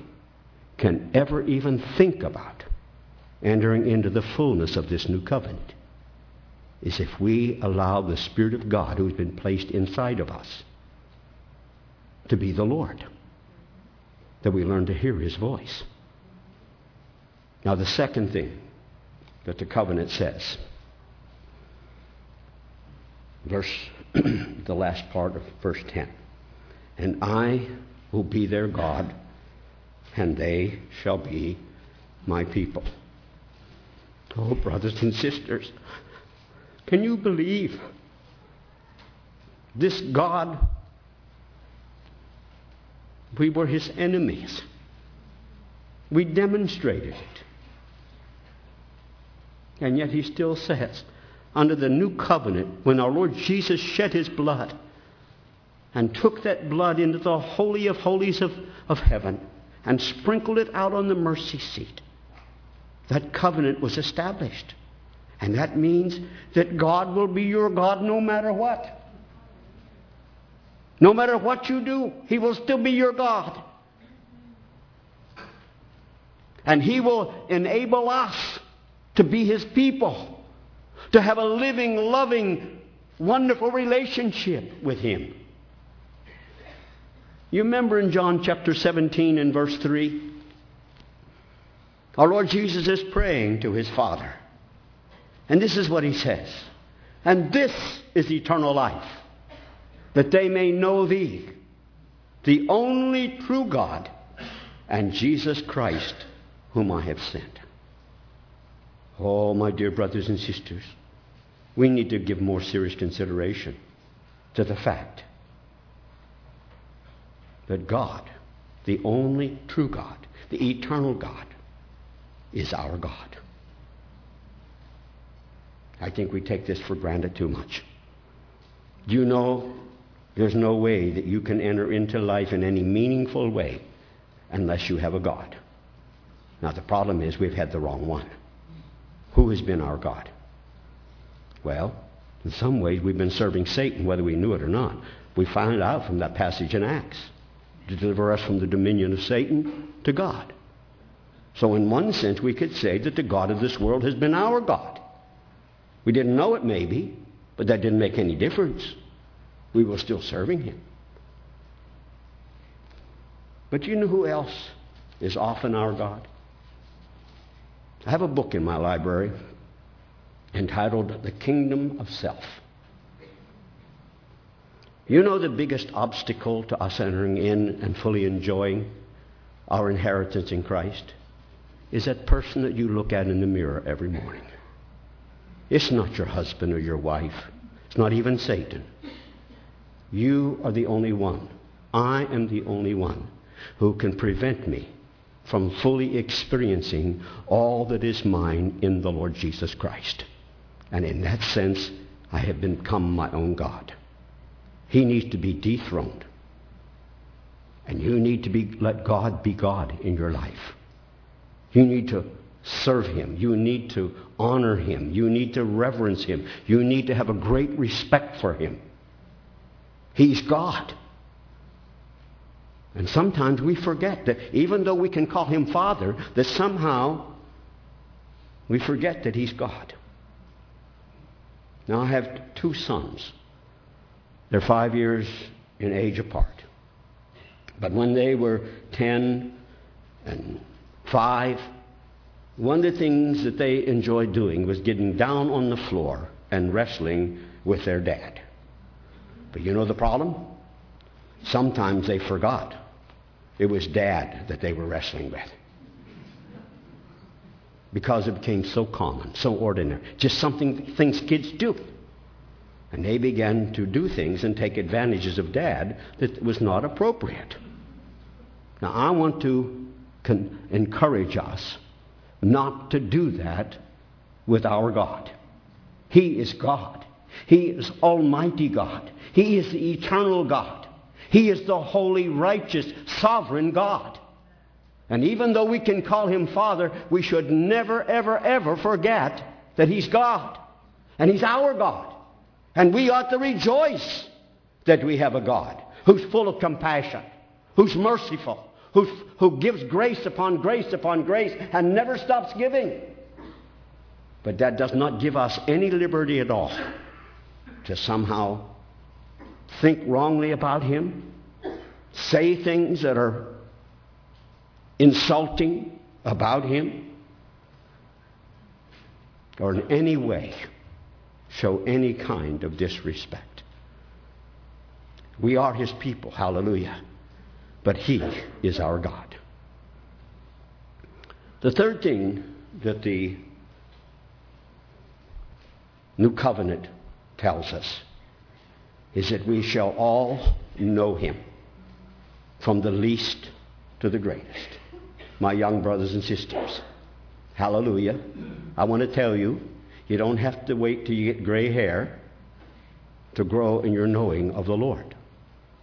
can ever even think about entering into the fullness of this new covenant is if we allow the Spirit of God who's been placed inside of us to be the Lord. That we learn to hear His voice. Now, the second thing that the covenant says, verse, the last part of verse 10, and I will be their God, and they shall be my people. Oh, brothers and sisters, can you believe this God? We were his enemies. We demonstrated it. And yet he still says, under the new covenant, when our Lord Jesus shed his blood and took that blood into the Holy of Holies of, of heaven and sprinkled it out on the mercy seat, that covenant was established. And that means that God will be your God no matter what. No matter what you do, He will still be your God. And He will enable us to be His people, to have a living, loving, wonderful relationship with Him. You remember in John chapter 17 and verse 3? Our Lord Jesus is praying to His Father. And this is what He says. And this is eternal life, that they may know Thee, the only true God, and Jesus Christ, whom I have sent. Oh, my dear brothers and sisters, we need to give more serious consideration to the fact that God, the only true God, the eternal God, is our God. I think we take this for granted too much. Do you know there's no way that you can enter into life in any meaningful way unless you have a God? Now, the problem is we've had the wrong one. Who has been our God? Well, in some ways, we've been serving Satan, whether we knew it or not. We found out from that passage in Acts to deliver us from the dominion of Satan to God. So, in one sense, we could say that the God of this world has been our God. We didn't know it, maybe, but that didn't make any difference. We were still serving Him. But you know who else is often our God? I have a book in my library entitled The Kingdom of Self. You know the biggest obstacle to us entering in and fully enjoying our inheritance in Christ is that person that you look at in the mirror every morning. It's not your husband or your wife. It's not even Satan. You are the only one. I am the only one who can prevent me from fully experiencing all that is mine in the Lord Jesus Christ. And in that sense, I have become my own God. He needs to be dethroned. And you need to be, let God be God in your life. You need to serve Him. You need to honor Him. You need to reverence Him. You need to have a great respect for Him. He's God. And sometimes we forget that even though we can call him Father, that somehow we forget that he's God. Now I have two sons. They're five years in age apart. But when they were 10 and 5, one of the things that they enjoyed doing was getting down on the floor and wrestling with their dad. But you know the problem? Sometimes they forgot it was dad that they were wrestling with. Because it became so common, so ordinary. Just something things kids do. And they began to do things and take advantages of dad that was not appropriate. Now, I want to con- encourage us not to do that with our God. He is God. He is Almighty God. He is the eternal God. He is the holy, righteous, sovereign God. And even though we can call him Father, we should never, ever, ever forget that he's God. And he's our God. And we ought to rejoice that we have a God who's full of compassion, who's merciful, who's, who gives grace upon grace upon grace and never stops giving. But that does not give us any liberty at all to somehow think wrongly about him, say things that are insulting about him, or in any way show any kind of disrespect. We are his people, hallelujah, but he is our God. The third thing that the New Covenant tells us is that we shall all know him from the least to the greatest. My young brothers and sisters, hallelujah. I want to tell you, you don't have to wait till you get gray hair to grow in your knowing of the Lord.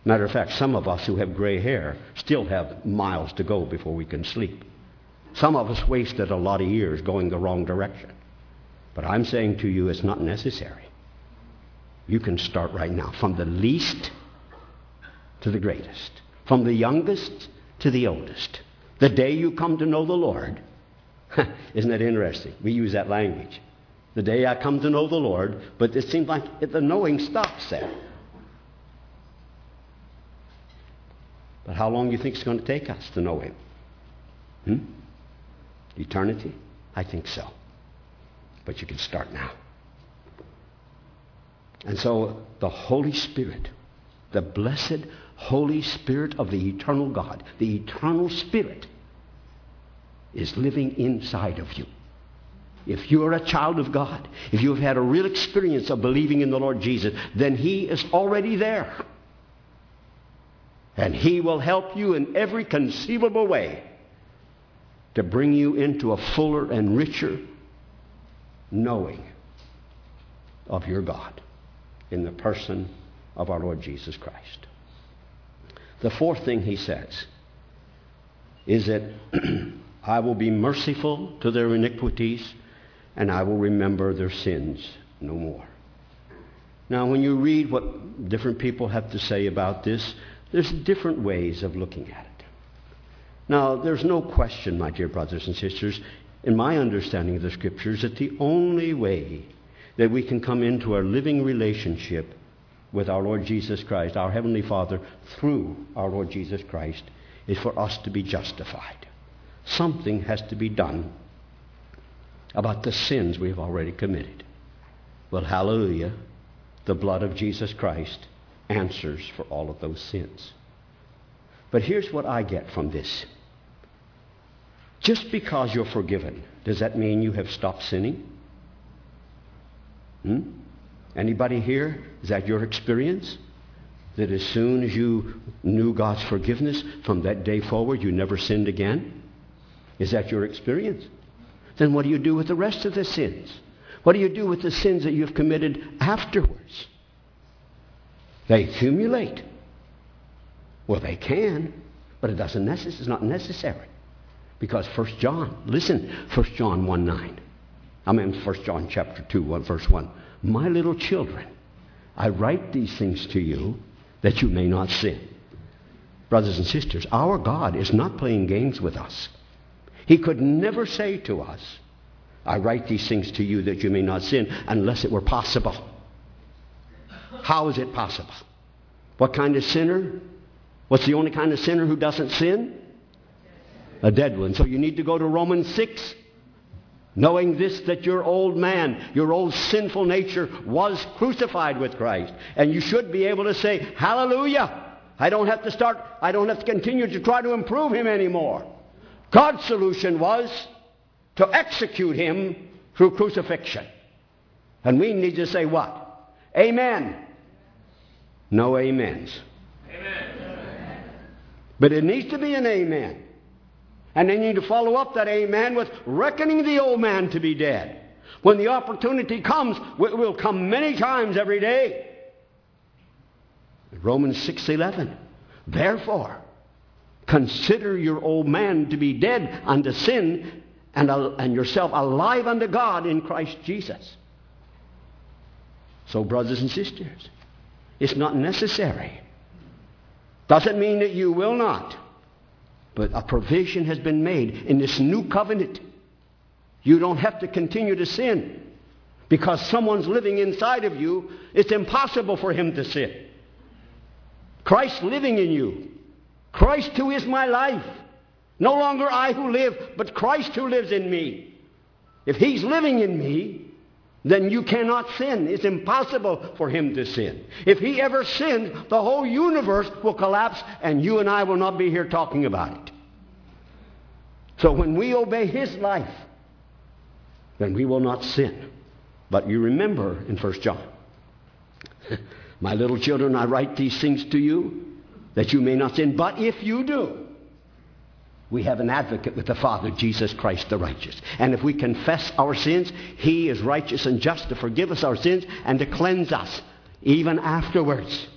Matter of fact, some of us who have gray hair still have miles to go before we can sleep. Some of us wasted a lot of years going the wrong direction. But I'm saying to you, it's not necessary. You can start right now, from the least to the greatest, from the youngest to the oldest. The day you come to know the Lord, isn't that interesting? We use that language. The day I come to know the Lord, but it seems like the knowing stops there. But how long do you think it's going to take us to know Him? Hmm? Eternity? I think so. But you can start now. And so the Holy Spirit, the blessed Holy Spirit of the eternal God, the eternal Spirit, is living inside of you. If you are a child of God, if you have had a real experience of believing in the Lord Jesus, then He is already there. And He will help you in every conceivable way to bring you into a fuller and richer knowing of your God in the person of our Lord Jesus Christ. The fourth thing he says is that I will be merciful to their iniquities and I will remember their sins no more. Now, when you read what different people have to say about this, there's different ways of looking at it. Now, there's no question, my dear brothers and sisters, in my understanding of the Scriptures, that the only way that we can come into a living relationship with our Lord Jesus Christ, our Heavenly Father, through our Lord Jesus Christ, is for us to be justified. Something has to be done about the sins we have already committed. Well, hallelujah, the blood of Jesus Christ answers for all of those sins. But here's what I get from this. Just because you're forgiven, does that mean you have stopped sinning? Hmm? Anybody here? Is that your experience? That as soon as you knew God's forgiveness, from that day forward, you never sinned again? Is that your experience? Then what do you do with the rest of the sins? What do you do with the sins that you've committed afterwards? They accumulate. Well, they can, but it doesn't necess- it's not necessary. Because 1 John, listen, 1 John 1 9. I mean 1 John chapter 2, 1, verse 1. My little children, I write these things to you that you may not sin. Brothers and sisters, our God is not playing games with us. He could never say to us, I write these things to you that you may not sin, unless it were possible. How is it possible? What kind of sinner? What's the only kind of sinner who doesn't sin? A dead one. So you need to go to Romans 6 Knowing this, that your old man, your old sinful nature was crucified with Christ. And you should be able to say, Hallelujah! I don't have to start, I don't have to continue to try to improve him anymore. God's solution was to execute him through crucifixion. And we need to say what? Amen. No amens. Amen. But it needs to be an amen. And they need to follow up that amen with reckoning the old man to be dead. When the opportunity comes, it will come many times every day. Romans 6:11. Therefore, consider your old man to be dead unto sin and, and yourself alive unto God in Christ Jesus. So, brothers and sisters, it's not necessary. Doesn't mean that you will not. But a provision has been made in this new covenant. You don't have to continue to sin. Because someone's living inside of you, it's impossible for him to sin. Christ living in you. Christ who is my life. No longer I who live, but Christ who lives in me. if He's living in me, then you cannot sin. It's impossible for Him to sin. If He ever sinned, the whole universe will collapse and you and I will not be here talking about it. So when we obey His life, then we will not sin. But you remember in 1 John, my little children, I write these things to you that you may not sin. But if you do, we have an advocate with the Father, Jesus Christ the righteous. And if we confess our sins, He is righteous and just to forgive us our sins and to cleanse us even afterwards.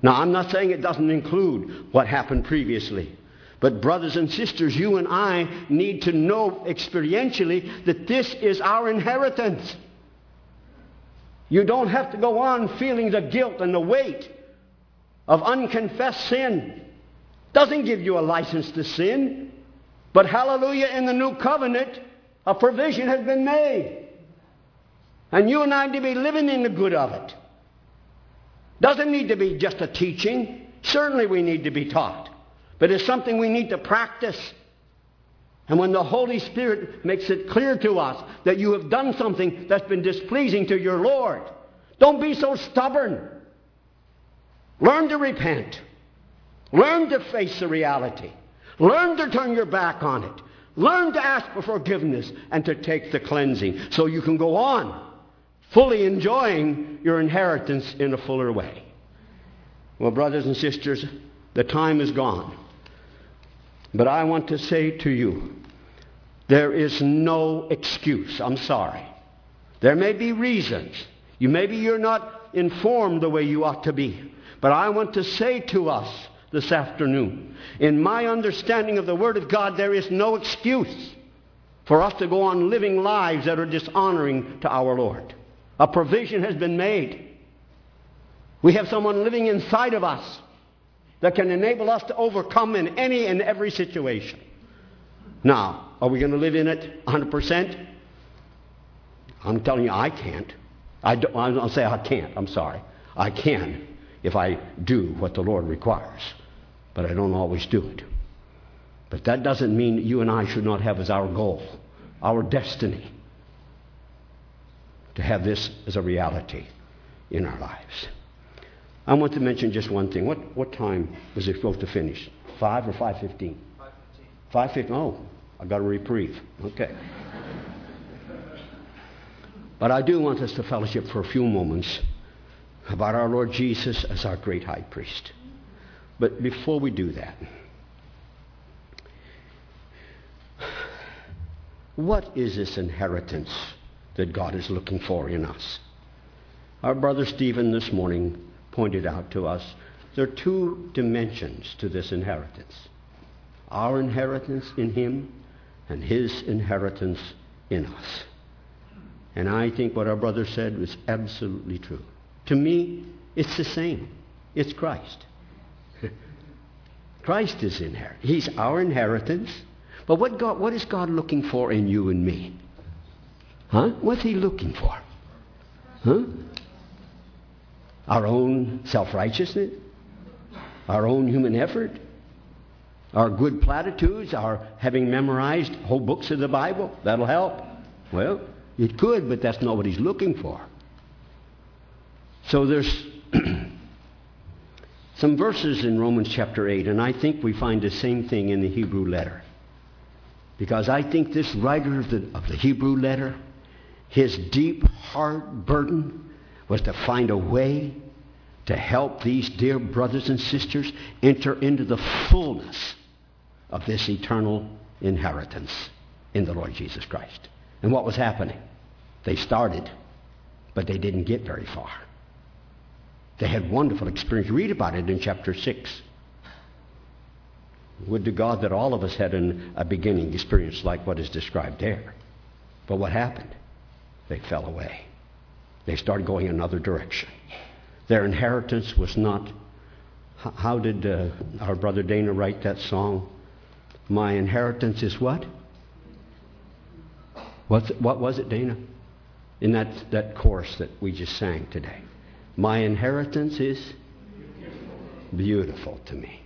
Now, I'm not saying it doesn't include what happened previously. But, brothers and sisters, you and I need to know experientially that this is our inheritance. You don't have to go on feeling the guilt and the weight of unconfessed sin. Doesn't give you a license to sin. But hallelujah, in the new covenant, a provision has been made. And you and I need to be living in the good of it. Doesn't need to be just a teaching. Certainly we need to be taught. But it's something we need to practice. And when the Holy Spirit makes it clear to us that you have done something that's been displeasing to your Lord, don't be so stubborn. Learn to repent. Learn to face the reality. Learn to turn your back on it. Learn to ask for forgiveness and to take the cleansing so you can go on fully enjoying your inheritance in a fuller way. Well, brothers and sisters, the time is gone. But I want to say to you, there is no excuse. I'm sorry. There may be reasons. You maybe you're not informed the way you ought to be. But I want to say to us this afternoon, in my understanding of the Word of God, there is no excuse for us to go on living lives that are dishonoring to our Lord. A provision has been made. We have someone living inside of us that can enable us to overcome in any and every situation. Now, are we going to live in it 100%? I'm telling you, I can't. I don't, I'll say I can't. I'm sorry. I can if I do what the Lord requires, but I don't always do it. But that doesn't mean you and I should not have as our goal, our destiny, to have this as a reality in our lives. I want to mention just one thing. What, what time was it supposed to finish? 5 or 5.15? 5.15. 5.15. Oh, I got a reprieve. Okay. but I do want us to fellowship for a few moments about our Lord Jesus as our great high priest. But before we do that, what is this inheritance that God is looking for in us? Our brother Stephen this morning pointed out to us there are two dimensions to this inheritance our inheritance in Him and His inheritance in us. And I think what our brother said was absolutely true. To me, it's the same. It's Christ. Christ is inherit. He's our inheritance. But what, God, what is God looking for in you and me? Huh? What's He looking for? Huh? Our own self righteousness? Our own human effort? Our good platitudes? Our having memorized whole books of the Bible? That'll help. Well, it could, but that's not what He's looking for. So there's some verses in Romans chapter 8, and I think we find the same thing in the Hebrew letter. Because I think this writer of the, of the Hebrew letter, his deep heart burden was to find a way to help these dear brothers and sisters enter into the fullness of this eternal inheritance in the Lord Jesus Christ. And what was happening? They started, but they didn't get very far. They had wonderful experience. Read about it in chapter 6. Would to God that all of us had an, a beginning experience like what is described there. But what happened? They fell away. They started going another direction. Their inheritance was not. How did uh, our brother Dana write that song? My inheritance is what? What's, what was it, Dana? In that, that chorus that we just sang today. My inheritance is beautiful to me.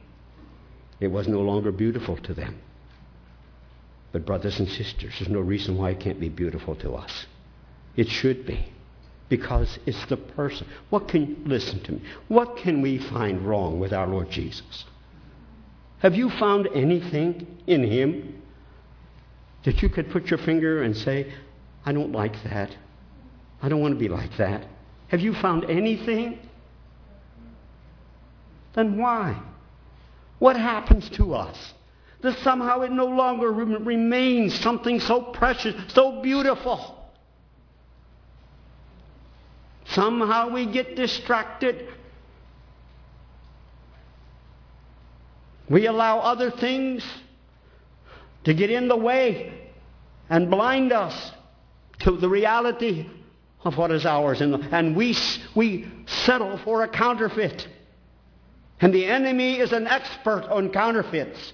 It was no longer beautiful to them. But, brothers and sisters, there's no reason why it can't be beautiful to us. It should be. Because it's the person. What can, listen to me, what can we find wrong with our Lord Jesus? Have you found anything in Him that you could put your finger and say, I don't like that. I don't want to be like that. Have you found anything? Then why? What happens to us? That somehow it no longer remains something so precious, so beautiful. Somehow we get distracted. We allow other things to get in the way and blind us to the reality of what is ours. And we, we settle for a counterfeit. And the enemy is an expert on counterfeits.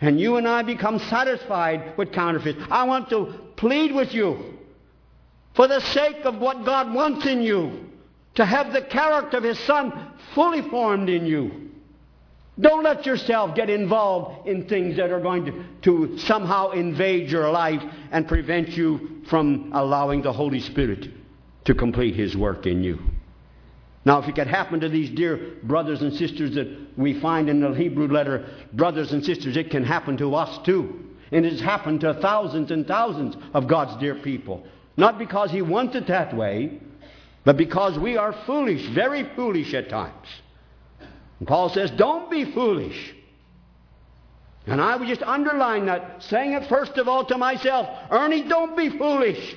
And you and I become satisfied with counterfeits. I want to plead with you for the sake of what God wants in you to have the character of His Son fully formed in you. Don't let yourself get involved in things that are going to, to somehow invade your life and prevent you from allowing the Holy Spirit to complete His work in you. Now, if it could happen to these dear brothers and sisters that we find in the Hebrew letter, brothers and sisters, it can happen to us too. And it has happened to thousands and thousands of God's dear people. Not because He wants it that way, but because we are foolish, very foolish at times. And Paul says, Don't be foolish. And I would just underline that, saying it first of all to myself Ernie, don't be foolish.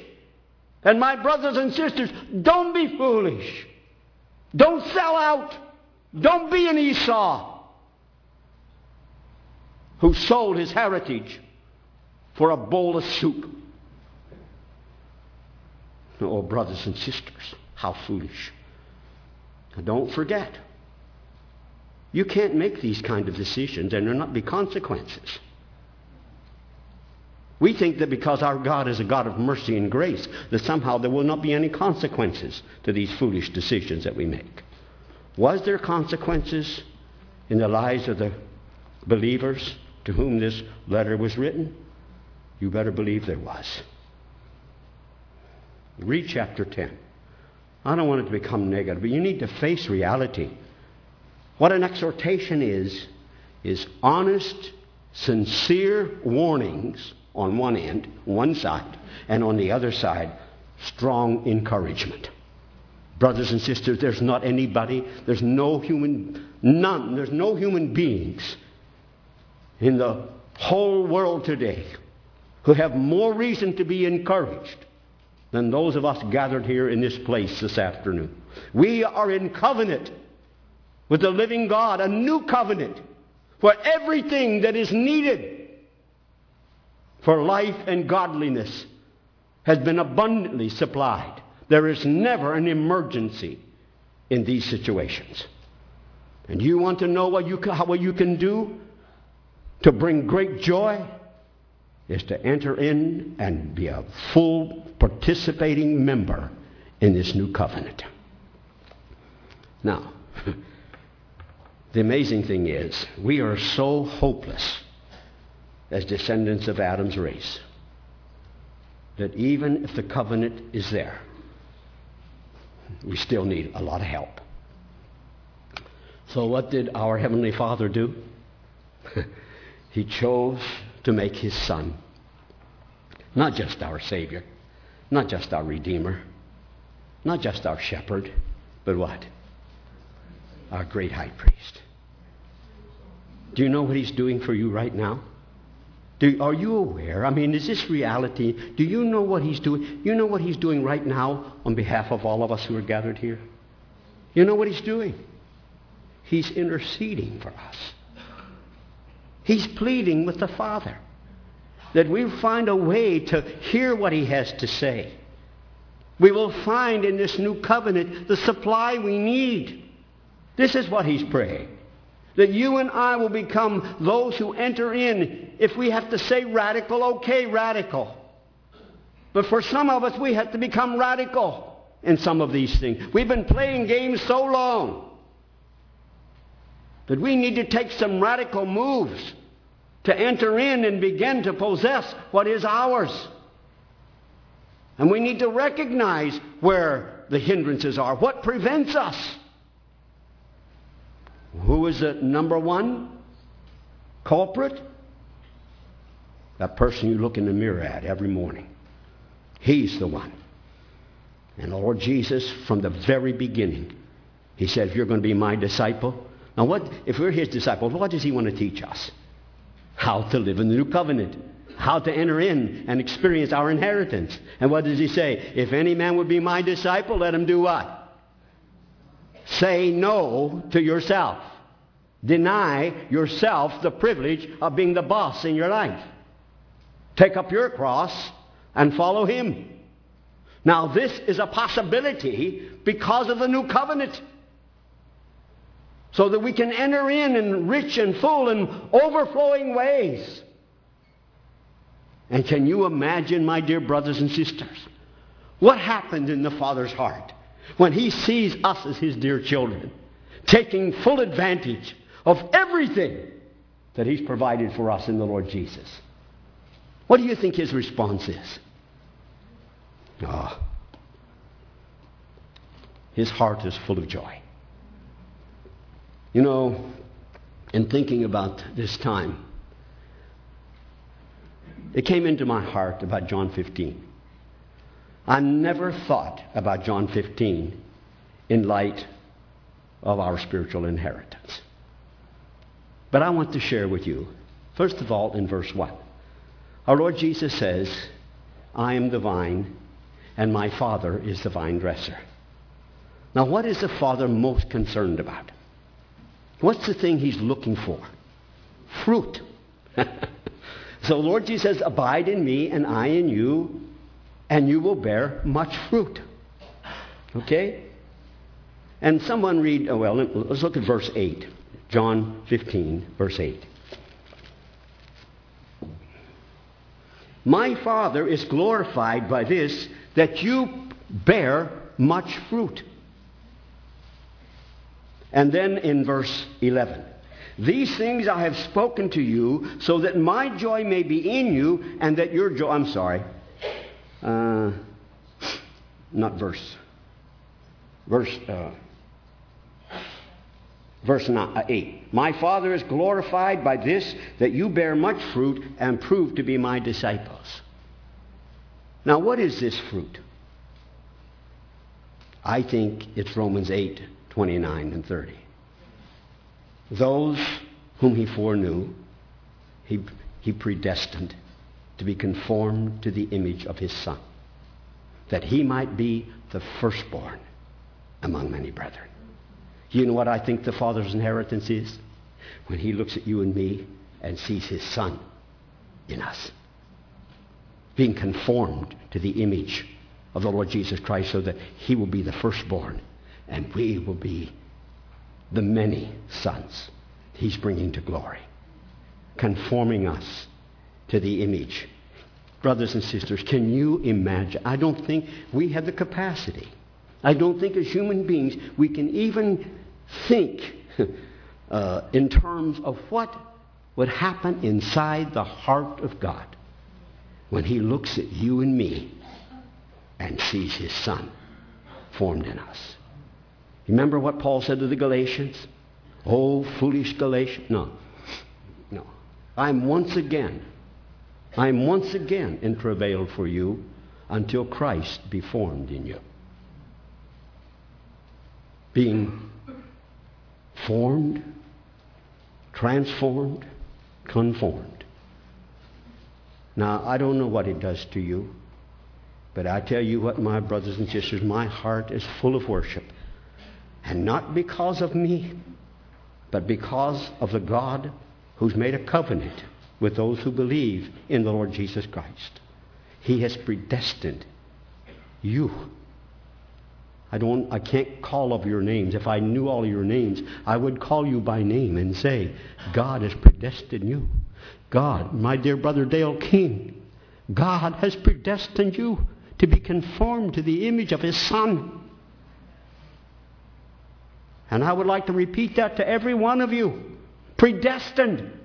And my brothers and sisters, don't be foolish. Don't sell out. Don't be an Esau who sold his heritage for a bowl of soup. Oh, brothers and sisters, how foolish. Don't forget, you can't make these kind of decisions and there not be consequences. We think that because our God is a God of mercy and grace, that somehow there will not be any consequences to these foolish decisions that we make. Was there consequences in the lives of the believers to whom this letter was written? You better believe there was. Read chapter 10. I don't want it to become negative, but you need to face reality. What an exhortation is, is honest, sincere warnings on one end, one side, and on the other side, strong encouragement. Brothers and sisters, there's not anybody, there's no human, none, there's no human beings in the whole world today who have more reason to be encouraged than those of us gathered here in this place this afternoon. We are in covenant with the living God, a new covenant for everything that is needed for life and godliness has been abundantly supplied. There is never an emergency in these situations. And you want to know what you, can, what you can do to bring great joy? Is to enter in and be a full participating member in this new covenant. Now, the amazing thing is, we are so hopeless as descendants of Adam's race. That even if the covenant is there, we still need a lot of help. So, what did our Heavenly Father do? he chose to make His Son not just our Savior, not just our Redeemer, not just our Shepherd, but what? Our great high priest. Do you know what He's doing for you right now? Do, are you aware? I mean, is this reality? Do you know what he's doing? You know what he's doing right now on behalf of all of us who are gathered here? You know what he's doing? He's interceding for us. He's pleading with the Father that we find a way to hear what he has to say. We will find in this new covenant the supply we need. This is what he's praying. That you and I will become those who enter in. If we have to say radical, okay, radical. But for some of us, we have to become radical in some of these things. We've been playing games so long that we need to take some radical moves to enter in and begin to possess what is ours. And we need to recognize where the hindrances are, what prevents us. Who is the number one culprit? That person you look in the mirror at every morning. He's the one. And the Lord Jesus, from the very beginning, He said, If you're going to be my disciple, now what if we're his disciples, what does he want to teach us? How to live in the new covenant. How to enter in and experience our inheritance. And what does he say? If any man would be my disciple, let him do what? Say no to yourself. Deny yourself the privilege of being the boss in your life. Take up your cross and follow him. Now, this is a possibility because of the new covenant. So that we can enter in in rich and full and overflowing ways. And can you imagine, my dear brothers and sisters, what happened in the Father's heart when He sees us as His dear children, taking full advantage of everything that He's provided for us in the Lord Jesus? What do you think His response is? Ah, oh, His heart is full of joy. You know, in thinking about this time, it came into my heart about John 15. I never thought about John 15 in light of our spiritual inheritance. But I want to share with you, first of all, in verse 1. Our Lord Jesus says, I am the vine, and my Father is the vine dresser. Now, what is the Father most concerned about? What's the thing he's looking for? Fruit. so Lord Jesus says, Abide in me and I in you, and you will bear much fruit. Okay? And someone read, oh well, let's look at verse 8. John 15, verse 8. My Father is glorified by this, that you bear much fruit. And then in verse 11, these things I have spoken to you so that my joy may be in you and that your joy, I'm sorry, uh, not verse, verse, uh, verse nine, uh, 8. My Father is glorified by this that you bear much fruit and prove to be my disciples. Now, what is this fruit? I think it's Romans 8 29 and 30. Those whom he foreknew, he, he predestined to be conformed to the image of his Son, that he might be the firstborn among many brethren. You know what I think the Father's inheritance is? When he looks at you and me and sees his Son in us, being conformed to the image of the Lord Jesus Christ so that he will be the firstborn and we will be the many sons he's bringing to glory, conforming us to the image. Brothers and sisters, can you imagine? I don't think we have the capacity. I don't think as human beings we can even think uh, in terms of what would happen inside the heart of God when He looks at you and me and sees His Son formed in us. Remember what Paul said to the Galatians? Oh, foolish Galatians. No. No. I'm once again, I'm once again in travail for you until Christ be formed in you. Being formed, transformed, conformed. Now, I don't know what it does to you, but I tell you what, my brothers and sisters, my heart is full of worship. And not because of me, but because of the God who's made a covenant with those who believe in the Lord Jesus Christ. He has predestined you. I don't I can't call up your names. If I knew all your names, I would call you by name and say, God has predestined you. God, my dear brother Dale King, God has predestined you to be conformed to the image of his son. And I would like to repeat that to every one of you. Predestined.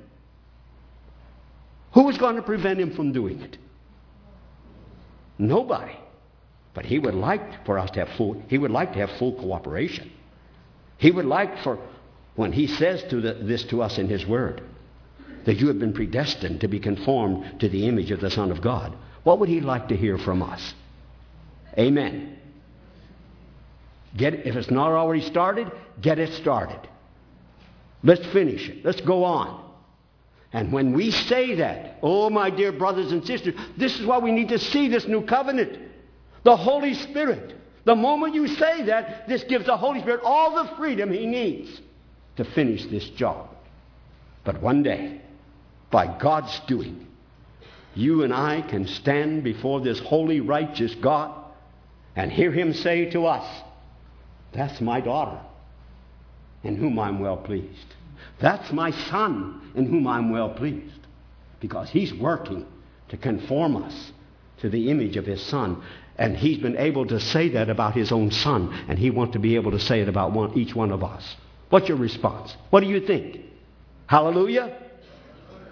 Who was going to prevent him from doing it? Nobody. But he would like for us to have full, he would like to have full cooperation. He would like for, when he says to the, this to us in his word, that you have been predestined to be conformed to the image of the Son of God. What would he like to hear from us? Amen. Get if it's not already started, get it started. Let's finish it. Let's go on. And when we say that, oh, my dear brothers and sisters, this is why we need to see this new covenant. The Holy Spirit. The moment you say that, this gives the Holy Spirit all the freedom he needs to finish this job. But one day, by God's doing, you and I can stand before this holy, righteous God and hear him say to us, That's my daughter, in whom I'm well pleased. That's my son, in whom I'm well pleased. Because he's working to conform us to the image of his son. And he's been able to say that about his own son, and he wants to be able to say it about one, each one of us. What's your response? What do you think? Hallelujah?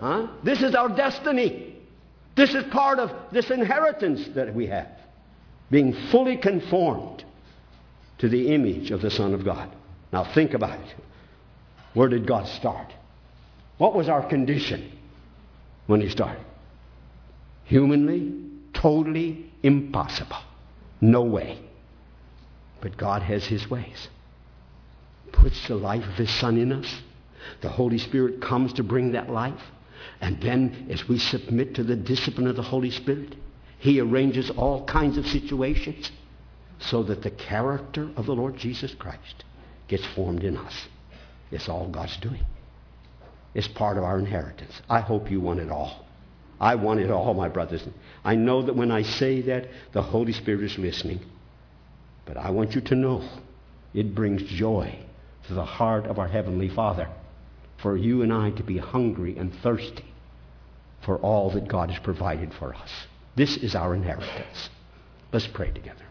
Huh? This is our destiny. This is part of this inheritance that we have. Being fully conformed to the image of the Son of God. Now think about it. Where did God start? What was our condition when He started? Humanly, totally impossible. No way. But God has His ways. Puts the life of His Son in us. The Holy Spirit comes to bring that life. And then, as we submit to the discipline of the Holy Spirit, He arranges all kinds of situations so that the character of the Lord Jesus Christ gets formed in us. It's all God's doing. It's part of our inheritance. I hope you want it all. I want it all, my brothers. I know that when I say that, the Holy Spirit is listening. But I want you to know it brings joy to the heart of our Heavenly Father for you and I to be hungry and thirsty for all that God has provided for us. This is our inheritance. Let's pray together.